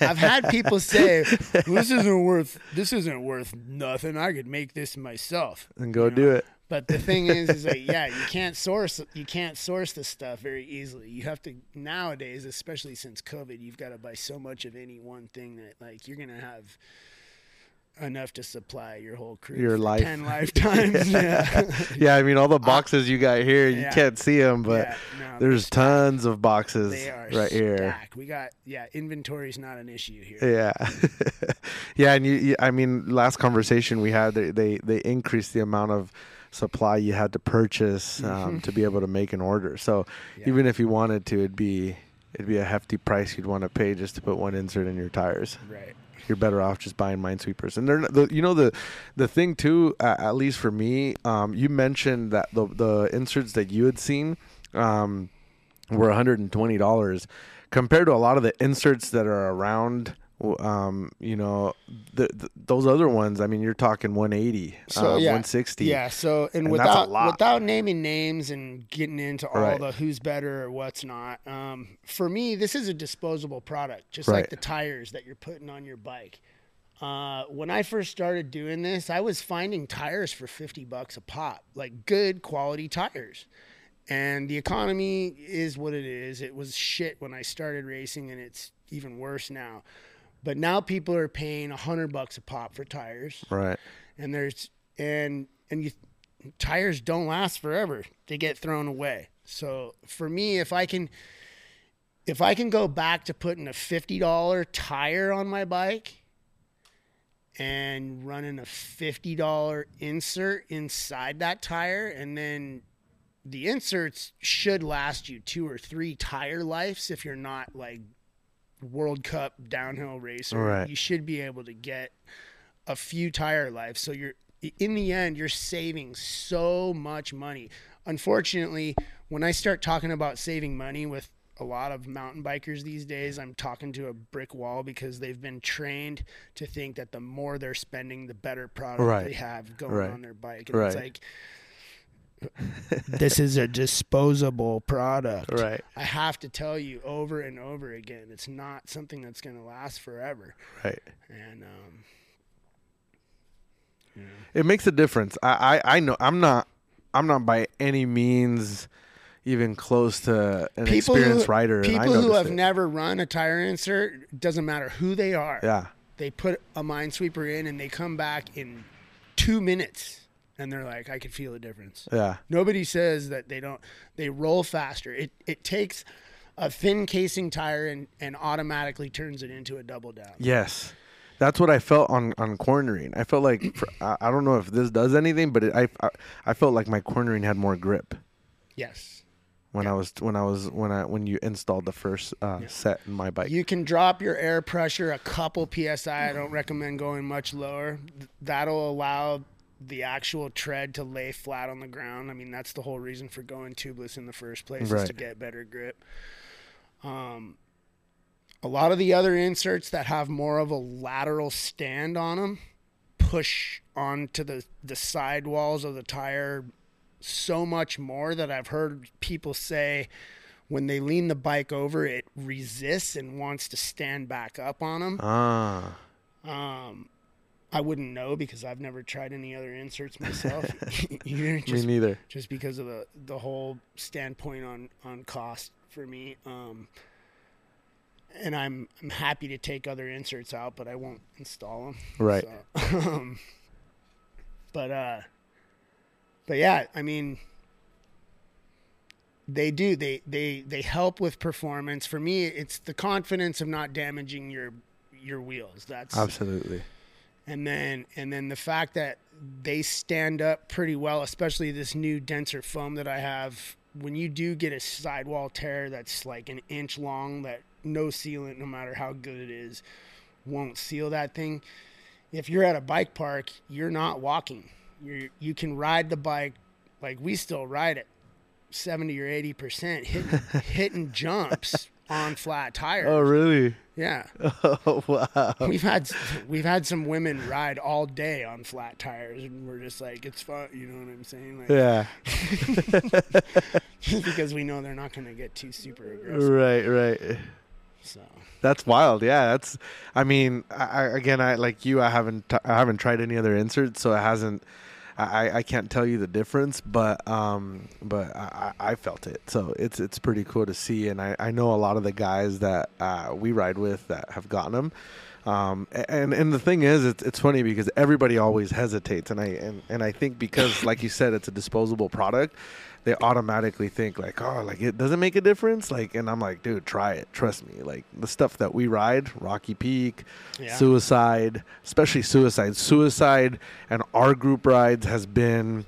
I've had people say this isn't worth this isn't worth nothing. I could make this myself.
and go
You
do it.
But the thing is, is like, yeah, you can't source you can't source this stuff very easily. You have to nowadays, especially since COVID, you've got to buy so much of any one thing that like you're gonna have enough to supply your whole crew
Your
for
life.
ten lifetimes. yeah.
Yeah, I mean all the boxes you got here, you
yeah.
can't see them, but
Yeah, no,
there's tons of boxes
They are
right here.
We got yeah, inventory's not an issue here.
Yeah, yeah, and you, you, I mean, last conversation we had, they they, they increased the amount of supply you had to purchase um, to be able to make an order. So
Mm-hmm. Yeah.
even if you wanted to, it'd be it'd be a hefty price you'd want to pay just to put one insert in your tires.
Right.
You're better off just buying Mynesweepers. And they're not- the, you know the the thing too, uh, at least for me, um, you mentioned that the the inserts that you had seen um, were 120 dollars compared to a lot of the inserts that are around. Um, you know, the, the, those other ones. I mean, you're talking 180,
So,
um,
yeah.
160.
Yeah, so and,
And
without without naming names and getting into all
Right.
the who's better or what's not. Um, for me, this is a disposable product, just
Right.
like the tires that you're putting on your bike. Uh, when I first started doing this, I was finding tires for 50 bucks a pop, like good quality tires. And the economy is what it is. It was shit when I started racing, and it's even worse now. But now people are paying a 100 bucks a pop for tires.
Right.
and there's and and you tires don't last forever. They get thrown away. So for me if i can if i can go back to putting a $50 tire on my bike and running a $50 insert inside that tire and then the inserts should last you two or three tire lives if you're not like world cup downhill racer
Right.
you should be able to get a few tire lives. So you're in the end, you're saving so much money. Unfortunately, when I start talking about saving money with a lot of mountain bikers these days, I'm talking to a brick wall because they've been trained to think that the more they're spending, the better product
Right.
they have going
Right.
on their bike. And
Right.
it's like, this is a disposable product.
Right.
I have to tell you over and over again, it's not something that's going to last forever.
Right.
And um,
It makes a difference. I, I, I know I'm not I'm not by any means even close to an experienced rider. and I
people who have
it.
never run a tire insert, doesn't matter who they are.
yeah.
They put a Mynesweeper in and they come back in two minutes, and they're like, "I can feel a difference."
Yeah.
Nobody says that they don't. They roll faster. It it takes a thin casing tire and and automatically turns it into a double down.
Yes. That's what I felt on on cornering. I felt like for, I, I don't know if this does anything, but it, I, I I felt like my cornering had more grip
Yes.
when I was when I was when I when you installed the first uh, set in my bike.
You can drop your air pressure a couple psi. I don't recommend going much lower. That'll allow the actual tread to lay flat on the ground. I mean, that's the whole reason for going tubeless in the first place is to get better grip. Um, a lot of the other inserts that have more of a lateral stand on them push onto the the side walls of the tire so much more that I've heard people say when they lean the bike over, it resists and wants to stand back up on them.
ah.
Um, I wouldn't know because I've never tried any other inserts myself, either.
Me neither.
just because of the the whole standpoint on on cost for me. Um, and I'm I'm happy to take other inserts out, but I won't install them.
Right.
So, um, but uh, but yeah, I mean, they do. They they they help with performance. For me, it's the confidence of not damaging your your wheels. That's
Absolutely.
And then and then the fact that they stand up pretty well, especially this new denser foam that I have. When you do get a sidewall tear that's like an inch long, that no sealant, no matter how good it is, won't seal that thing. If you're at a bike park, you're not walking. You you can ride the bike like we still ride it, seventy or eighty percent, hitting hitting jumps on flat tires.
Oh really?
Yeah.
Oh wow.
We've had we've had some women ride all day on flat tires, and we're just like, it's fun. You know what I'm saying? Like,
Yeah.
because we know they're not going to get too super aggressive.
Right. Right.
So
That's wild. Yeah, that's. I mean, I, again, I like you. I haven't. T- I haven't tried any other inserts, so it hasn't. I, I can't tell you the difference, but um, but I, I felt it. So it's it's pretty cool to see, and I, I know a lot of the guys that uh, we ride with that have gotten them. Um, and and the thing is, it's it's funny because everybody always hesitates, and I and, and I think because, like you said, it's a disposable product, they automatically think like, oh, like it doesn't make a difference. Like, and I'm like, dude, try it. Trust me. Like the stuff that we ride, Rocky Peak,
Yeah.
Suicide, especially Suicide, Suicide, and our group rides has been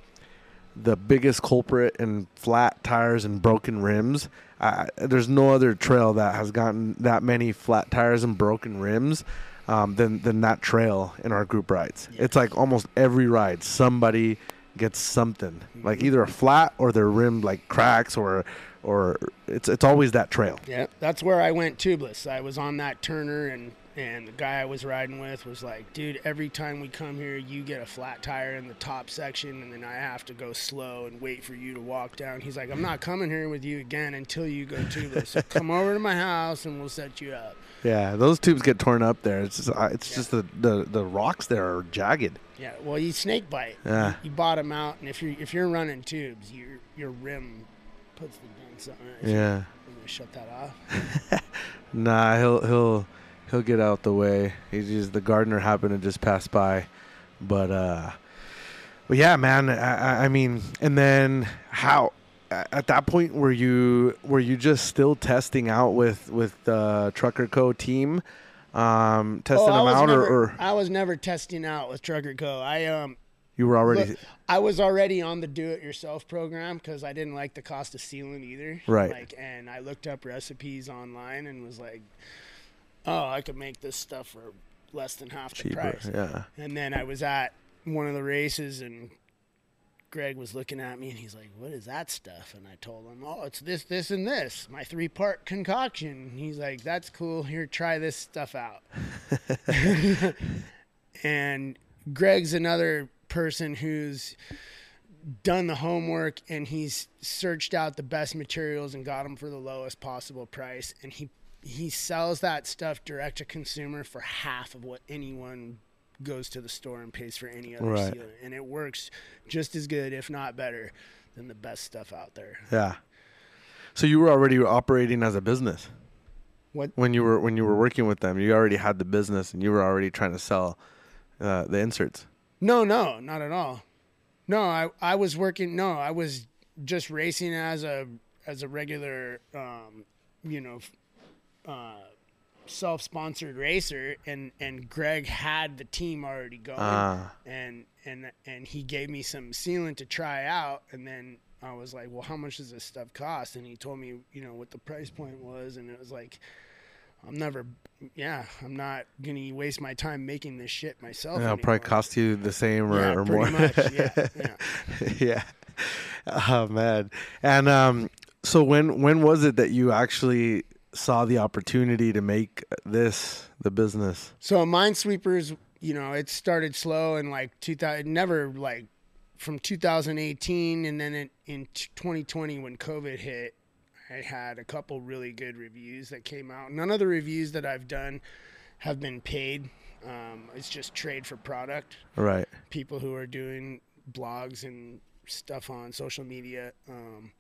the biggest culprit in flat tires and broken rims. Uh, there's no other trail that has gotten that many flat tires and broken rims um, than than that trail in our group rides. It's like almost every ride somebody gets something, mm-hmm. like either a flat or their rim like cracks or or it's it's always that trail.
yeah, that's where I went tubeless. I was on that Turner, and and the guy I was riding with was like, dude, every time we come here, you get a flat tire in the top section, and then I have to go slow and wait for you to walk down. He's like, I'm not coming here with you again until you go tubeless. So come over to my house, and we'll set you up.
Yeah, those tubes get torn up there. It's just, it's just the, the the rocks there are jagged.
Yeah, well, you snake bite.
Yeah.
You, you bottom out, and if you're if you're running tubes, your your rim puts the dents on it.
Yeah.
Shut that off.
Nah, he'll he'll he'll get out the way. He's just the gardener happened to just pass by, but uh, but yeah, man. I, I- mean, and then how at that point were you were you just still testing out with with the Trucker Co team, um, testing
Oh,
them out,
never,
or, or
I was never testing out with Trucker Co. I um
you were already
Look, I was already on the do-it-yourself program because I didn't like the cost of sealing either.
Right.
Like, and I looked up recipes online and was like, "Oh, I could make this stuff for less than half the
cheaper?
price."
Yeah,
And then I was at one of the races and Greg was looking at me and he's like, "What is that stuff?" And I told him, "Oh, it's this, this, and this. My three-part concoction." And he's like, "That's cool. Here, try this stuff out." and Greg's another person who's done the homework and he's searched out the best materials and got them for the lowest possible price and he he sells that stuff direct to consumer for half of what anyone goes to the store and pays for any other
Right.
sealant and it works just as good if not better than the best stuff out there
Yeah. So you were already operating as a business
what
when you were when you were working with them. You already had the business, and you were already trying to sell uh, the inserts.
No, no, not at all. No, I I was working. No, I was just racing as a as a regular, um, you know, uh, self-sponsored racer, and and Greg had the team already going,
Ah,
and and and he gave me some sealant to try out, and then I was like, well, how much does this stuff cost? And he told me, you know, what the price point was, and it was like. I'm never, yeah, I'm not gonna waste my time making this shit myself.
yeah, it'll probably cost you the same or,
Yeah,
or more.
much, yeah, yeah.
yeah. Oh man. And um, so when when was it that you actually saw the opportunity to make this the business?
So Mynesweepers, you know, it started slow and like 2000, never like from 2018, and then in, in 2020 when COVID hit, I had a couple really good reviews that came out. None of the reviews that I've done have been paid. Um, it's just trade for product.
Right.
People who are doing blogs and stuff on social media. Um,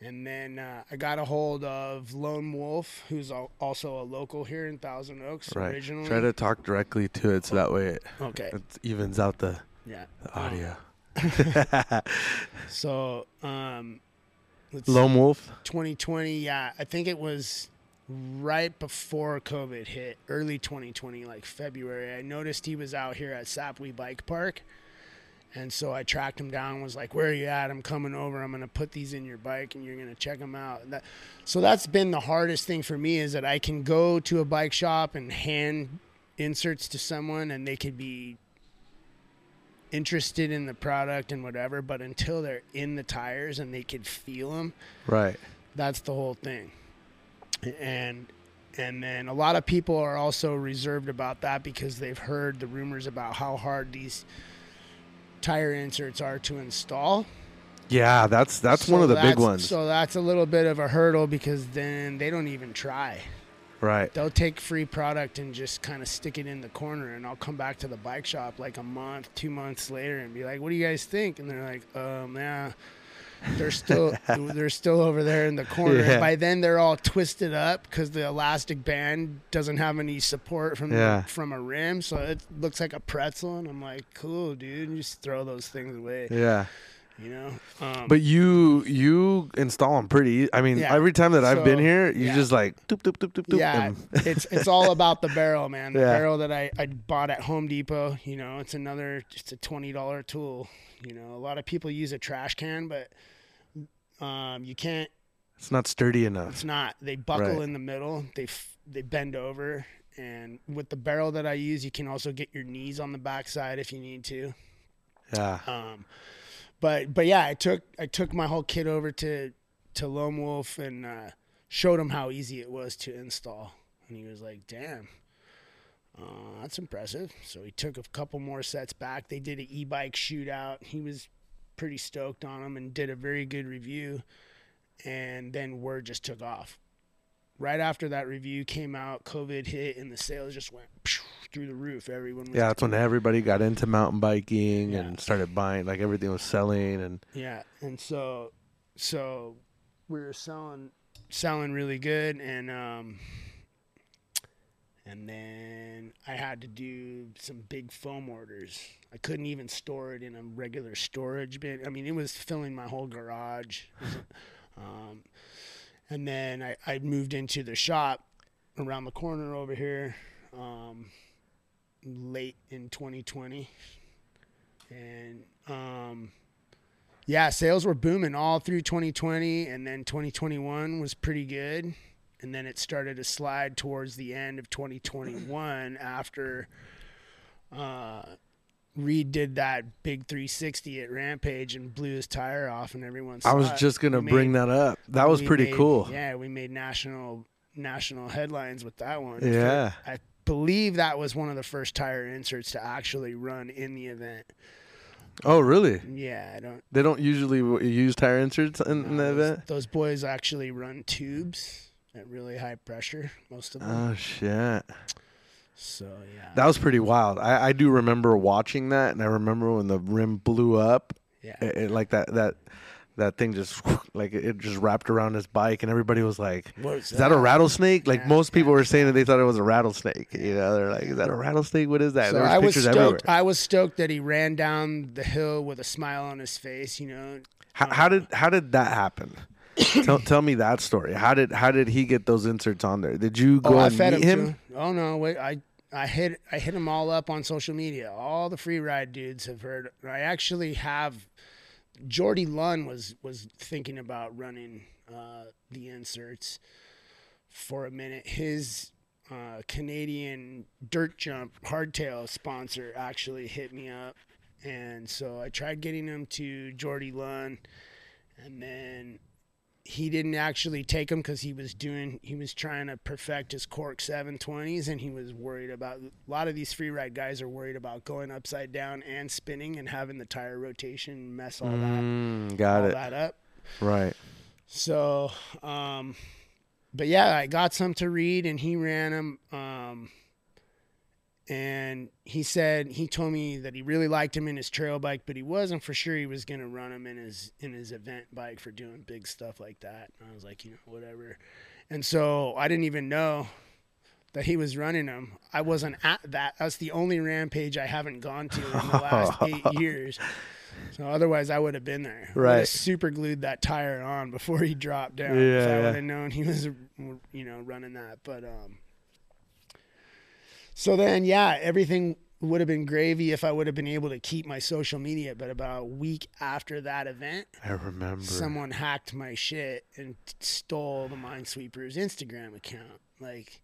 and then uh, I got a hold of Loam Wolf, who's al- also a local here in Thousand Oaks
Right.
originally.
Try to talk directly to it so that way it,
okay,
it evens out the,
yeah.
the audio.
So, um, let's
Loam Wolf.
2020, yeah, I think it was right before COVID hit, early 2020, like February. I noticed he was out here at Sapwi Bike Park. And so I tracked him down. Was like, "Where are you at? I'm coming over. I'm gonna put these in your bike, and you're gonna check them out." That, so that's been the hardest thing for me is that I can go to a bike shop and hand inserts to someone, and they could be interested in the product and whatever. But until they're in the tires and they could feel them,
Right.
that's the whole thing. And and then a lot of people are also reserved about that because they've heard the rumors about how hard these tire inserts are to install.
Yeah, that's that's
So
one of the big ones.
So that's a little bit of a hurdle because then they don't even try.
right.
They'll take free product and just kind of stick it in the corner, and I'll come back to the bike shop like a month, two months later, and be like, "What do you guys think?" And they're like, "Um, yeah." They're still they're still over there in the corner.
Yeah.
By then they're all twisted up because the elastic band doesn't have any support from
Yeah.
the, from a rim, so it looks like a pretzel. And I'm like, "Cool, dude, you just throw those things away."
Yeah.
You know. Um,
But you you install them pretty. I mean,
Yeah.
every time that I've been here, you
yeah.
just like doop doop doop doop doop.
Yeah, it's it's all about the barrel, man. The
Yeah.
barrel that I, I bought at Home Depot, you know, it's another just a twenty dollar tool. You know, a lot of people use a trash can, but um, you can't.
it's not sturdy enough.
It's not. They buckle
Right.
in the middle. They f- they bend over, and with the barrel that I use, you can also get your knees on the backside if you need to.
Yeah.
Um, but but yeah, I took I took my whole kit over to to Loam Wolf and uh, showed him how easy it was to install, and he was like, "Damn, uh, that's impressive." So he took a couple more sets back. They did an e-bike shootout. He was pretty stoked on them and did a very good review. And then word just took off. Right after that review came out, COVID hit and the sales just went through the roof. Everyone was
Yeah, that's when everybody got into mountain biking
Yeah.
and started buying. Like everything was selling, and
Yeah, and so so we were selling selling really good, and um, and then I had to do some big foam orders. I couldn't even store it in a regular storage bin. I mean, it was filling my whole garage. um, and then I, I moved into the shop around the corner over here um, late in 2020. And um, yeah, sales were booming all through 2020, and then 2021 was pretty good. And then it started to slide towards the end of 2021 after uh, Reed did that big 360 at Rampage and blew his tire off, and everyone.
I was
it.
just gonna
We
bring
made-
that up. That was pretty
made-
cool.
Yeah, we made national national headlines with that one.
Yeah.
I believe that was one of the first tire inserts to actually run in the event.
Oh, really?
Yeah, I don't.
They don't usually w- use tire inserts in, in the
those,
event.
those boys actually run tubes at really high pressure. Most of them.
Oh shit.
so yeah.
That was pretty wild. I, I do remember watching that, and I remember when the rim blew up,
yeah.
it, it- like that that that thing just like it, it just wrapped around his bike, and everybody was like,
What's
"Is that a rattlesnake?" Like
Yeah,
most people were saying that they thought it was a rattlesnake. You know, they're like, "Is that a rattlesnake? What is that?"
So
there was
I was
pictures
stoked.
everywhere.
I was stoked that he ran down the hill with a smile on his face. You know,
How, um, how did how did that happen? tell, tell me that story. How did how did he get those inserts on there? Did you go
oh, I
and
fed
meet
him.
him?
Oh no, wait, I I hit I hit them all up on social media. All the free ride dudes have heard. I actually have. Jordie Lunn was was thinking about running uh, the inserts for a minute. His uh, Canadian dirt jump hardtail sponsor actually hit me up, and so I tried getting him to Jordie Lunn, and then he didn't actually take him because he was doing he was trying to perfect his cork 720s and he was worried about a lot of these free ride guys are worried about going upside down and spinning and having the tire rotation mess all that
Mm, got
all
it.
that up
Right.
so um but yeah i got some to Reed and he ran them um and he said he told me that he really liked him in his trail bike but he wasn't for sure he was going to run him in his in his event bike for doing big stuff like that. And i was like you know whatever. And so i didn't even know that he was running him. i wasn't at that. That's the only rampage i haven't gone to in the last eight years. So otherwise i would have been there. I would have
Right.
super glued that tire on before he dropped down
Yeah,
i would have known he was you know running that. But um so then, yeah, everything would have been gravy if I would have been able to keep my social media. But about a week after that event,
I remember.
someone hacked my shit and stole the Mynesweepers Instagram account. Like,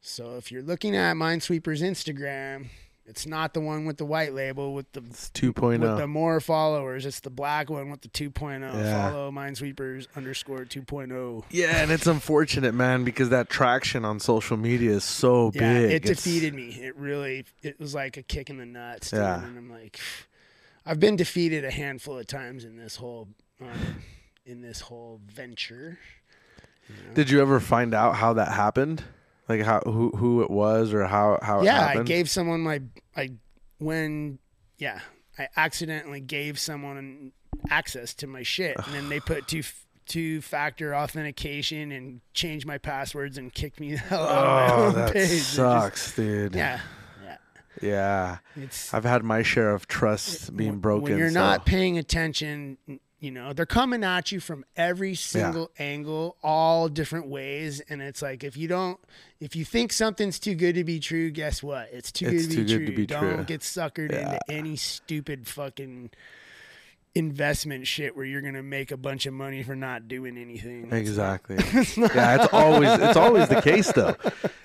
so if you're looking at Mynesweepers Instagram, it's not the one with the white label with the
It's 2.0.
with the more followers. It's the black one with the 2.0.
Yeah.
Follow Mynesweepers underscore oh. 2.0.
Yeah, and it's unfortunate, man, because that traction on social media is so
Yeah,
big.
it
It's-
defeated me. It really, it was like a kick in the nuts. dude.
Yeah.
and I'm like, I've been defeated a handful of times in this whole, um, in this whole venture. you know?
Did you ever find out how that happened? Like how who who it was or how how it
yeah, I gave someone my, I when, yeah, I accidentally gave someone access to my shit, and then they put two. Two factor authentication and changed my passwords and kicked me the hell out of my
oh,
own
that
page. It just-
sucks, dude.
yeah, yeah.
Yeah.
It's
I've had my share of trust being broken.
When you're
so-
not paying attention, you know, they're coming at you from every single angle, all different ways. And it's like, if you don't, if you think something's too good to be true, guess what? It's too,
It's
good, to
too
be
good
true.
to be
don't
true.
get suckered
Yeah.
into any stupid fucking investment shit where you're going to make a bunch of money for not doing anything.
Exactly.
not-
yeah, it's always it's always the case though.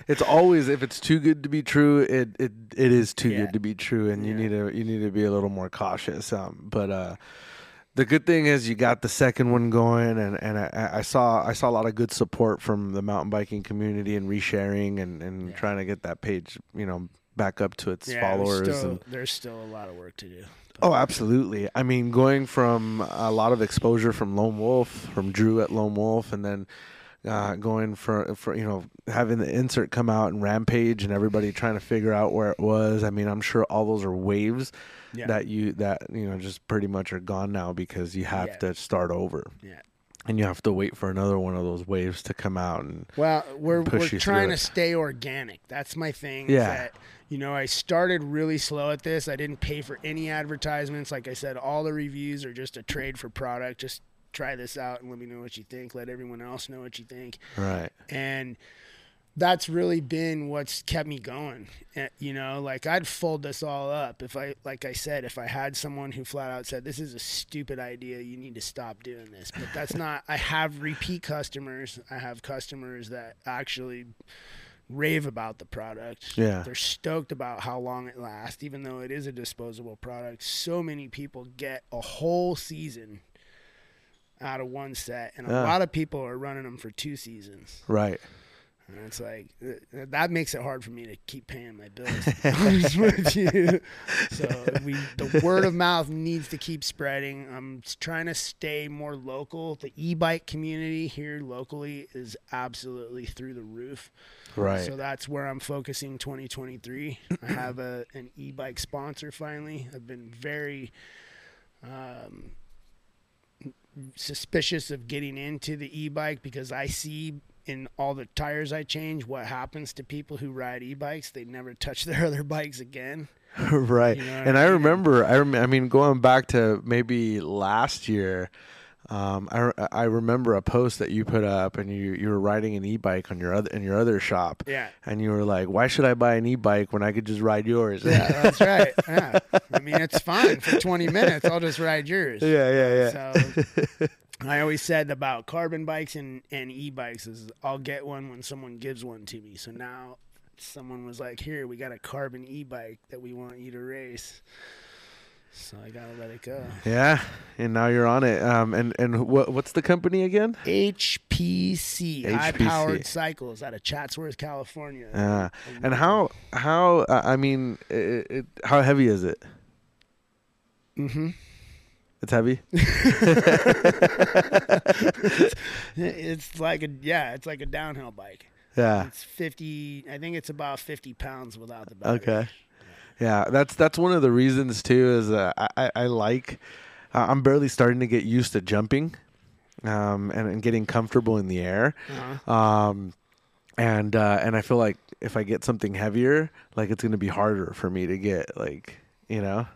It's always if it's too good to be true, it it, it is too
Yeah.
good to be true, and you need to you need to be a little more cautious. Um, but uh, the good thing is you got the second one going, and and I, I saw I saw a lot of good support from the mountain biking community and resharing and and
Yeah.
trying to get that page you know back up to its
Yeah,
followers
there's still,
and
there's still a lot of work to do.
Oh, absolutely. I mean, going from a lot of exposure from Loam Wolf, from Drew at Loam Wolf, and then uh, going for for you know having the insert come out and Rampage and everybody trying to figure out where it was. I mean, I'm sure all those are waves
Yeah.
that you that you know just pretty much are gone now because you have
Yeah.
to start over.
Yeah.
And you have to wait for another one of those waves to come out and
Well, we're
push
we're trying to
it.
stay organic. That's my thing.
Yeah.
That, you know, I started really slow at this. I didn't pay for any advertisements. Like I said, all the reviews are just a trade for product. Just try this out and let me know what you think. Let everyone else know what you think.
right.
And that's really been what's kept me going. Eh, You know, like I'd fold this all up if I, like I said, if I had someone who flat out said, "This is a stupid idea. You need to stop doing this." But that's not. I have repeat customers. I have customers that actually rave about the product.
Yeah.
They're stoked about how long it lasts, even though it is a disposable product. So many people get a whole season out of one set, and a
Yeah.
lot of people are running them for two seasons.
Right.
And it's like uh, that makes it hard for me to keep paying my bills. to be honest with you. So we the word of mouth needs to keep spreading. I'm trying to stay more local. The e-bike community here locally is absolutely through the roof.
Right.
So that's where I'm focusing 2023. I have a an e-bike sponsor finally. I've been very um, suspicious of getting into the e-bike because I see in all the tires I change what happens to people who ride e-bikes. They never touch their other bikes again.
right.
You know
and
I
I remember, I, rem- I mean, going back to maybe last year, um, I, re- I remember a post that you put up, and you you were riding an e-bike on your other in your other shop,
Yeah.
and you were like, "Why should I buy an e-bike when I could just ride yours?"
Yeah, that's right. Yeah. I mean, it's fine for 20 minutes. I'll just ride yours.
yeah, yeah, yeah.
So I always said about carbon bikes and, and e-bikes is I'll get one when someone gives one to me. So now someone was like, "Here, we got a carbon e-bike that we want you to race." So I gotta let it go.
yeah, and now you're on it. Um, and and what what's the company again?
HPC, high
HPC.
powered cycles out of Chatsworth, California.
Uh, and how how uh, I mean, it, it, how heavy is it?
Mm hmm
It's heavy.
It's like a yeah, it's like a downhill bike.
Yeah.
It's fifty. I think it's about fifty pounds without the battery.
Okay. Yeah, that's that's one of the reasons too. Is uh, I I- like uh, I'm barely starting to get used to jumping, um, and, and getting comfortable in the air,
Uh-huh.
um, and uh, and I feel like if I get something heavier, like it's gonna be harder for me to get like you know,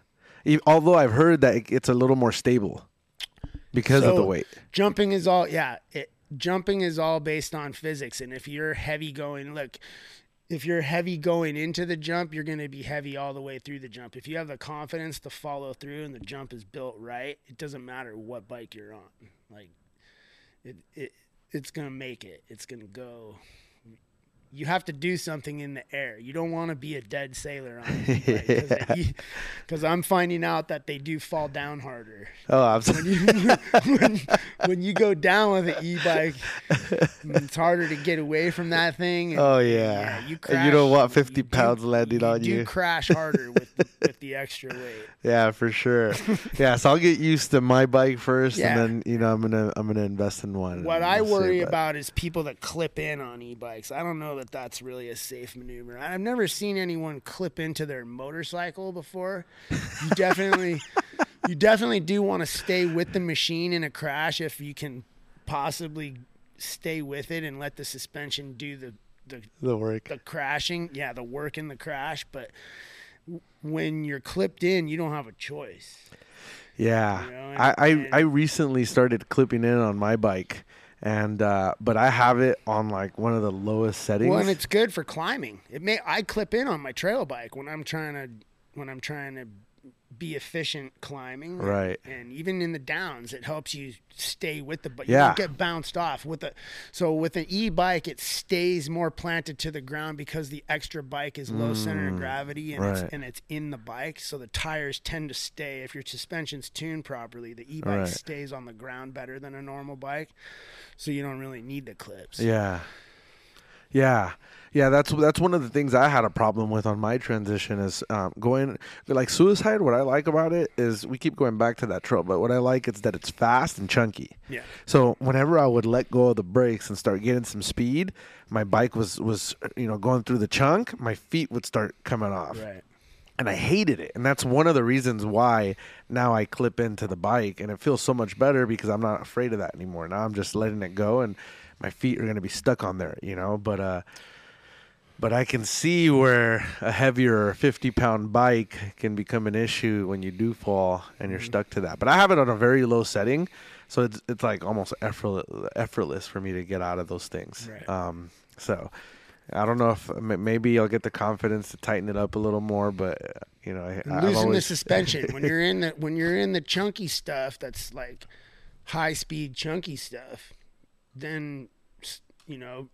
although I've heard that it's a little more stable because of the weight.
Jumping is all yeah. It, jumping is all based on physics, and if you're heavy going, look, if you're heavy going into the jump, you're going to be heavy all the way through the jump. If you have the confidence to follow through and the jump is built right, it doesn't matter what bike you're on. Like it, it it's going to make it. It's going to go. You have to do something in the air. You don't want to be a dead sailor on it because I'm finding out that they do fall down harder
Oh, absolutely.
you, when, when you go down with an e-bike, it's harder to get away from that thing. and-
Oh
and,
yeah.
you
And you don't want 50
you do-
pounds landing on
do
you.
crash harder with the, with the extra weight.
Yeah, for sure. yeah, so I'll get used to my bike first,
Yeah.
and then you know I'm gonna I'm gonna invest in one.
What I worry about is people that clip in on e-bikes. I don't know that that's really a safe maneuver. I've never seen anyone clip into their motorcycle before. You definitely, you definitely do want to stay with the machine in a crash if you can possibly stay with it and let the suspension do the the
the work.
the crashing, yeah, the work in the crash, but when you're clipped in, you don't have a choice.
Yeah,
You know,
I, I I recently started clipping in on my bike, and uh, but I have it on like one of the lowest settings.
Well, and it's good for climbing. It may I clip in on my trail bike when I'm trying to when I'm trying to be efficient climbing.
Right.
And even in the downs, it helps you stay with the bike.
Yeah.
You don't get bounced off with the so with an e-bike, it stays more planted to the ground because the extra bike is low center of gravity and
Mm, right.
it's and it's in the bike. So the tires tend to stay if your suspension's tuned properly, the e-bike
Right.
stays on the ground better than a normal bike. So you don't really need the clips.
Yeah. Yeah. Yeah, that's that's one of the things I had a problem with on my transition is um, going like suicide. What I like about it is we keep going back to that trail, but what I like is that it's fast and chunky.
Yeah.
So whenever I would let go of the brakes and start getting some speed, my bike was was you know going through the chunk. My feet would start coming off,
Right.
and I hated it. And that's one of the reasons why now I clip into the bike, and it feels so much better because I'm not afraid of that anymore. Now I'm just letting it go, and my feet are going to be stuck on there, you know. But uh, but I can see where a heavier 50 pound bike can become an issue when you do fall and you're stuck to that. But I have it on a very low setting, so it's it's like almost effortless, effortless for me to get out of those things.
Right.
Um, so I don't know if maybe I'll get the confidence to tighten it up a little more, but uh, you know, I, I've
losing the suspension when you're in the when you're in the chunky stuff that's like high speed chunky stuff then you know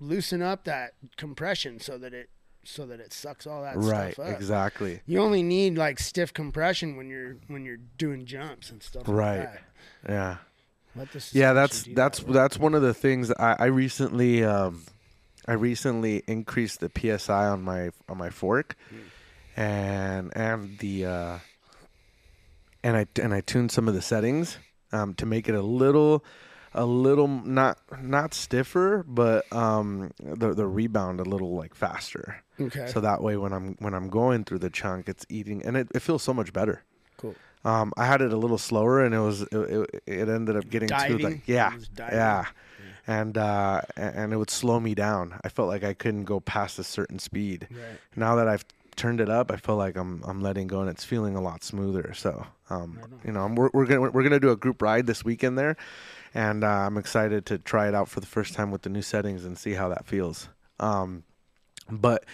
loosen up that compression so that it so that it sucks all that
right.
stuff up.
Right, Exactly.
You only need like stiff compression when you're when you're doing jumps and stuff
Right.
like that.
Yeah.
Let the
Yeah, that's that's
that
that's one of the things I, I recently um, I recently increased the psi on my on my fork, and and the uh, and I and I tuned some of the settings um, to make it a little a little not not stiffer, but um, the the rebound a little like faster.
okay.
So that way when I'm when I'm going through the chunk, it's eating and it, it feels so much better.
cool.
Um, I had it a little slower, and it was it, it, it ended up getting
Diving?
too like yeah,
It was diving?
yeah, and uh, and it would slow me down. I felt like I couldn't go past a certain speed.
Right.
Now that I've turned it up, I feel like I'm I'm letting go, and it's feeling a lot smoother. So um, you know, I'm, we're we're gonna we're gonna do a group ride this weekend there, and uh, I'm excited to try it out for the first time with the new settings and see how that feels. Um, but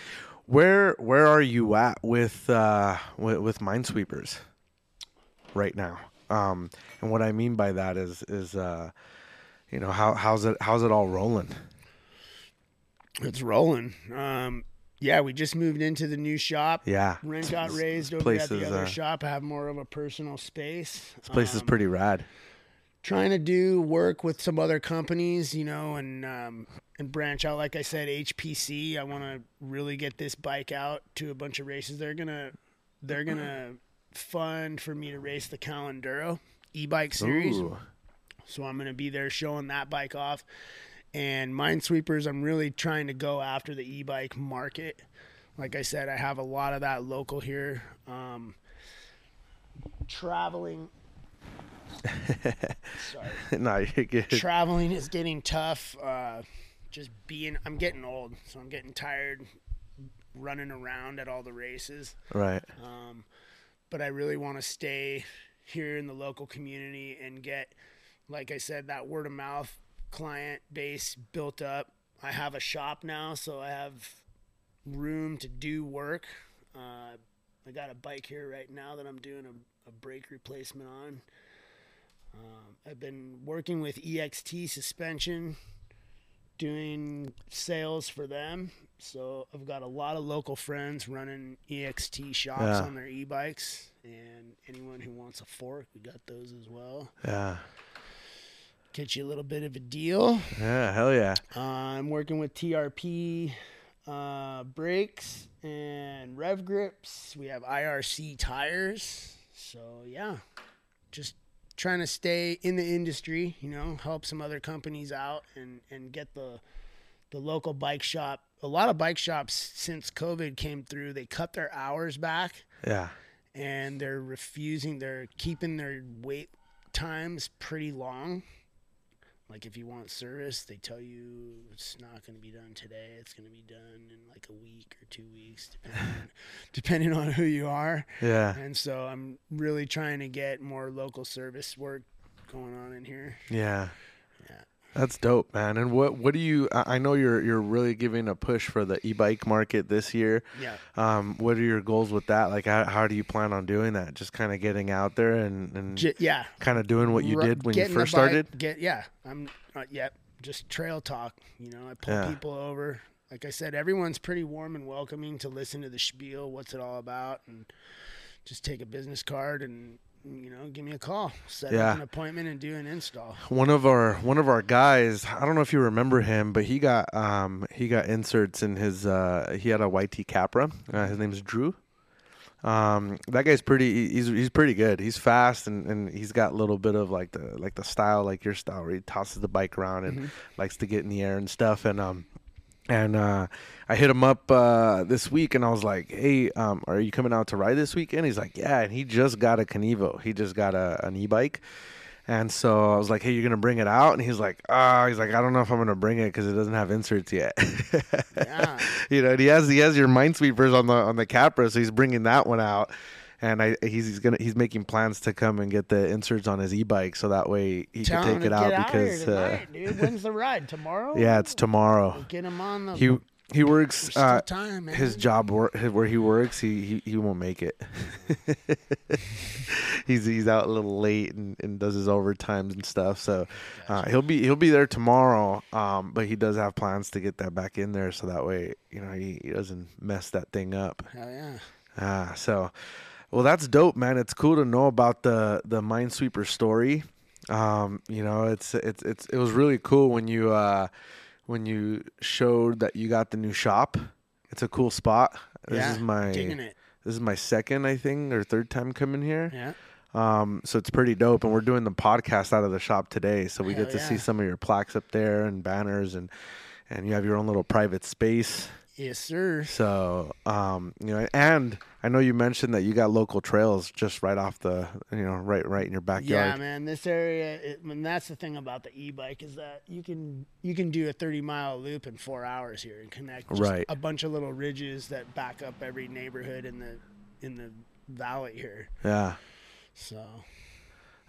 where where are you at with uh, with, with Mynesweepers right now? Um, and what I mean by that is is uh, you know how how's it how's it all rolling?
It's rolling. Um, yeah, we just moved into the new shop.
Yeah,
Rent got raised over at the other
uh,
shop. I have more of a personal space.
This place is
Um,
pretty rad.
Trying to do work with some other companies, you know, and um, and branch out. Like I said, HPC. I want to really get this bike out to a bunch of races. They're gonna they're gonna fund for me to race the Calenduro e-bike series.
Ooh.
So I'm gonna be there showing that bike off. And Mynesweepers, I'm really trying to go after the e-bike market. Like I said, I have a lot of that local here. Um, traveling. Sorry
no, you're good.
traveling is getting tough. Uh, just being, I'm getting old, so I'm getting tired running around at all the races.
right.
Um, but I really want to stay here in the local community and get, like I said, that word of mouth client base built up. I have a shop now, so I have room to do work. Uh, I got a bike here right now that I'm doing a, a brake replacement on. Um, I've been working with EXT suspension, doing sales for them. So I've got a lot of local friends running EXT shops
Yeah.
on their e-bikes, and anyone who wants a fork, we got those as well.
Yeah.
Get you a little bit of a deal.
Yeah. Hell yeah.
Uh, I'm working with TRP uh, brakes and rev grips. We have IRC tires. So yeah, just trying to stay in the industry. You know, help some other companies out and and get the the local bike shop. A lot of bike shops since COVID came through, they cut their hours back
Yeah.
and they're refusing. They're keeping their wait times pretty long. Like if you want service, they tell you it's not going to be done today. It's going to be done in like a week or two weeks, depending on, depending on who you are.
Yeah.
And so I'm really trying to get more local service work going on in here.
Yeah.
Yeah.
That's dope, man. And what what do you? I know you're you're really giving a push for the e-bike market this year.
Yeah.
Um, what are your goals with that? Like, how, how do you plan on doing that? Just kind of getting out there and, and
J- yeah.
kind of doing what you
Ru-
did when you first started.
Get yeah, I'm uh, yep. Just trail talk. You know, I pull
Yeah.
people over. Like I said, everyone's pretty warm and welcoming to listen to the spiel. What's it all about? And just take a business card and you know give me a call, set
Yeah.
up an appointment, and do an install.
One of our one of our guys, I don't know if you remember him, but he got um he got inserts in his uh he had a YT Capra. Uh, his name is Drew. Um, that guy's pretty. He's he's pretty good. He's fast and, and he's got a little bit of like the like the style like your style where he tosses the bike around and likes to get in the air and stuff. And um, and uh, I hit him up uh, this week, and I was like, "Hey, um, are you coming out to ride this weekend?" He's like, "Yeah." And he just got a Kenevo. He just got a an e-bike, and so I was like, "Hey, you're gonna bring it out?" And he's like, "Ah," he's like, "I don't know if I'm gonna bring it because it doesn't have inserts yet."
Yeah.
you know, and he has he has your Mynesweepers on the on the Capra, so he's bringing that one out. And I, he's, he's gonna he's making plans to come and get the inserts on his e-bike, so that way he
Tell
can take it out
here
because uh,
tonight, dude. When's the ride tomorrow?
yeah, it's tomorrow.
Get him on the.
He he works uh,
time,
his job wor- where he works. He he, he won't make it. he's he's out a little late and, and does his overtimes and stuff. So uh, he'll be he'll be there tomorrow. Um, but he does have plans to get that back in there so that way you know he, he doesn't mess that thing up.
Hell yeah.
Ah, so well, that's dope, man. It's cool to know about the the Mynesweeper story. Um, you know, it's it's it's it was really cool when you uh when you showed that you got the new shop. It's a cool spot. This
yeah.
is my this is my second, I think, or third time coming here.
Yeah.
Um, so it's pretty dope, and we're doing the podcast out of the shop today, so we
Hell
get to see some of your plaques up there and banners, and and you have your own little private space.
Yes, sir.
So, um, you know, and I know you mentioned that you got local trails just right off the, you know, right, right in your backyard.
Yeah, man. This area, it, and that's the thing about the e-bike is that you can you can do a 30 mile loop in four hours here and connect just
Right.
a bunch of little ridges that back up every neighborhood in the in the valley here.
Yeah,
So,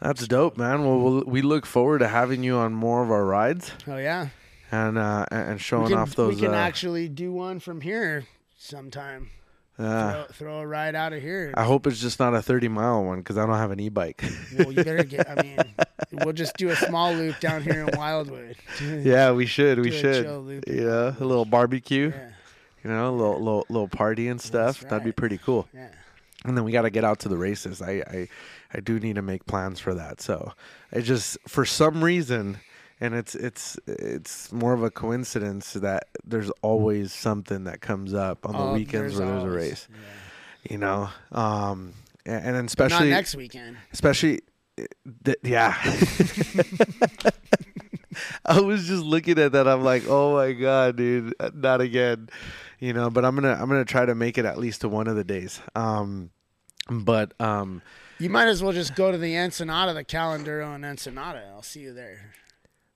that's dope, man. Well, we'll, we look forward to having you on more of our rides
oh yeah,
and uh, and showing
can,
off those.
we can
uh,
actually do one from here sometime.
uh,
throw, throw a ride out of here.
I hope it's just not a thirty mile one because I don't have an e-bike.
well, you better get. I mean, we'll just do a small loop down here in Wildwood.
yeah, we should. We should.
loop.
A little barbecue.
Yeah,
You know, a little little little party and stuff. That'd be pretty cool.
yeah.
and then we got to get out to the races. I, I I do need to make plans for that. So I just for some reason, and it's it's it's more of a coincidence that there's always something that comes up on the
Oh,
weekends where there's a
always-
race. You know, um, and, and then
Not
especially
next weekend.
especially th- yeah. I was just looking at that. I'm like, oh my god, dude, not again. You know, but I'm gonna I'm gonna try to make it at least to one of the days. Um, but um,
You might as well just go to the Ensenada, the Calenduro in Ensenada. I'll see you there.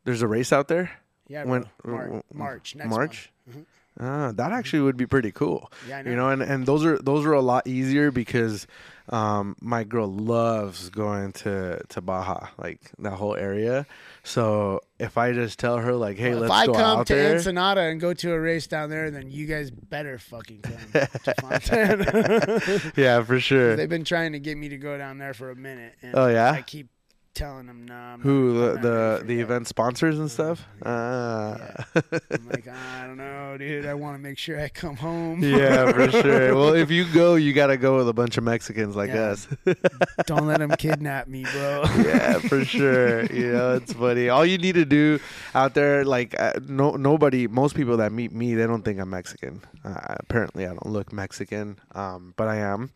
There's a race out there.
Yeah,
When-
Mar- March
March.
month. Mhm.
Ah, that actually would be pretty cool.
Yeah, I know.
You know, and, and those are those are a lot easier because um, my girl loves going to to Baja, like that whole area. So if I just tell her like, hey,
Well,
let's go out there.
if I come to
there.
Ensenada and go to a race down there, then you guys better fucking come
yeah, for sure.
They've been trying to get me to go down there for a minute. And
Oh, yeah?
I keep telling them, nah. I'm
Who
not-
the the, the event sponsors and stuff? Ah.
I'm like, I don't know, dude. I want to make sure I come home.
yeah, for sure. Well, if you go, you got to go with a bunch of Mexicans like
Yeah.
us.
don't let them kidnap me, bro.
yeah, for sure. You know, it's funny. All you need to do out there, like, uh, no, nobody, most people that meet me, they don't think I'm Mexican. Uh, apparently, I don't look Mexican, um, but I am.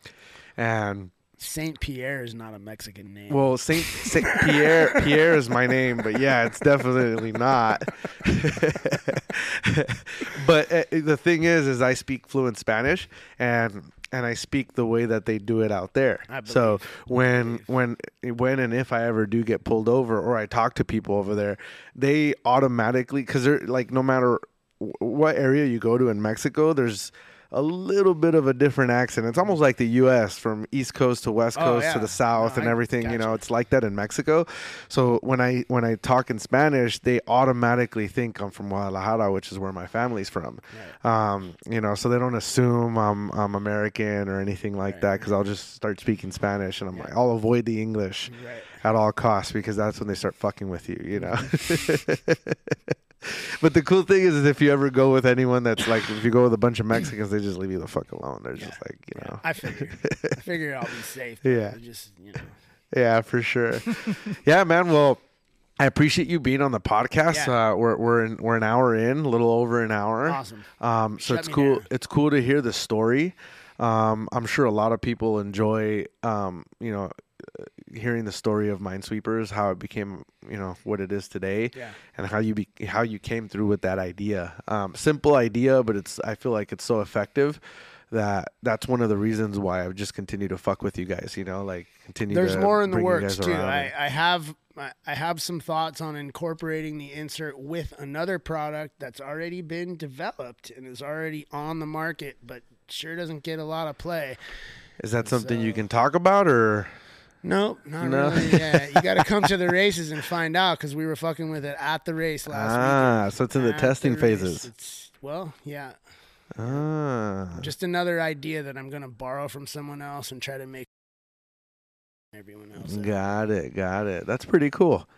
And
Saint Pierre is not a Mexican name.
well, Saint, Saint Pierre, Pierre is my name, but yeah, it's definitely not. but uh, the thing is, is I speak fluent Spanish, and and I speak the way that they do it out there. So when when when and if I ever do get pulled over or I talk to people over there, they automatically because they're like no matter wh- what area you go to in Mexico, there's a little bit of a different accent. It's almost like the U.S. from East Coast to West
Oh,
Coast to the South
No,
and everything. You know, it's like that in Mexico. So when I when I talk in Spanish, they automatically think I'm from Guadalajara, which is where my family's from. Um, you know, so they don't assume I'm I'm American or anything like
Right,
that because I'll just start speaking Spanish and I'm like, I'll avoid the English
Right.
at all costs because that's when they start fucking with you, you know. but the cool thing is, is if you ever go with anyone that's like, if you go with a bunch of Mexicans, they just leave you the fuck alone. They're just like, you know.
I figure. I figure I'll be safe.
Yeah.
Just you know.
Yeah, for sure. yeah, man. Well, I appreciate you being on the podcast.
Yeah.
Uh, we're we're in, we're an hour in, a little over an hour.
Awesome.
Um, so
Shut
it's cool.
down.
It's cool to hear the story. Um, I'm sure a lot of people enjoy, um, you know, hearing the story of Mynesweepers, how it became, you know, what it is today,
Yeah.
and how you be, how you came through with that idea. Um, simple idea, but it's I feel like it's so effective that that's one of the reasons why I've just continued to fuck with you guys. You know, like continue.
There's more in the works too. I, I have I I have some thoughts on incorporating the insert with another product that's already been developed and is already on the market, but sure doesn't get a lot of play.
Is that something you can talk about, or
Nope, not
No.
really. Yeah, you got to come to the races and find out because we were fucking with it at the race last week.
ah, so it's in the
At
testing
race.
phases.
It's, well, yeah.
Ah.
Just another idea that I'm gonna borrow from someone else and try to make everyone else.
Got it. Got it. That's pretty cool.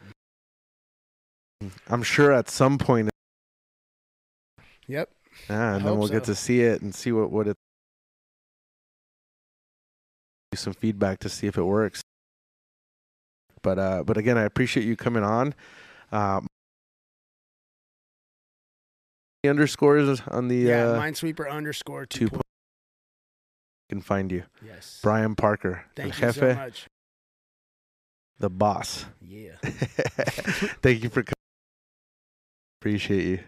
I'm sure at some point,
Yep.
yeah, and
I
then we'll get to see it and see what what it. Some feedback to see if it works. But uh, but again, I appreciate you coming on. Um, underscores on the
Yeah.
uh,
Mynesweeper underscore
two
two.
point. Can find you,
Yes.
Brian Parker,
Thank you
Jefe,
so much.
the boss.
Yeah.
Thank you for coming. Appreciate you.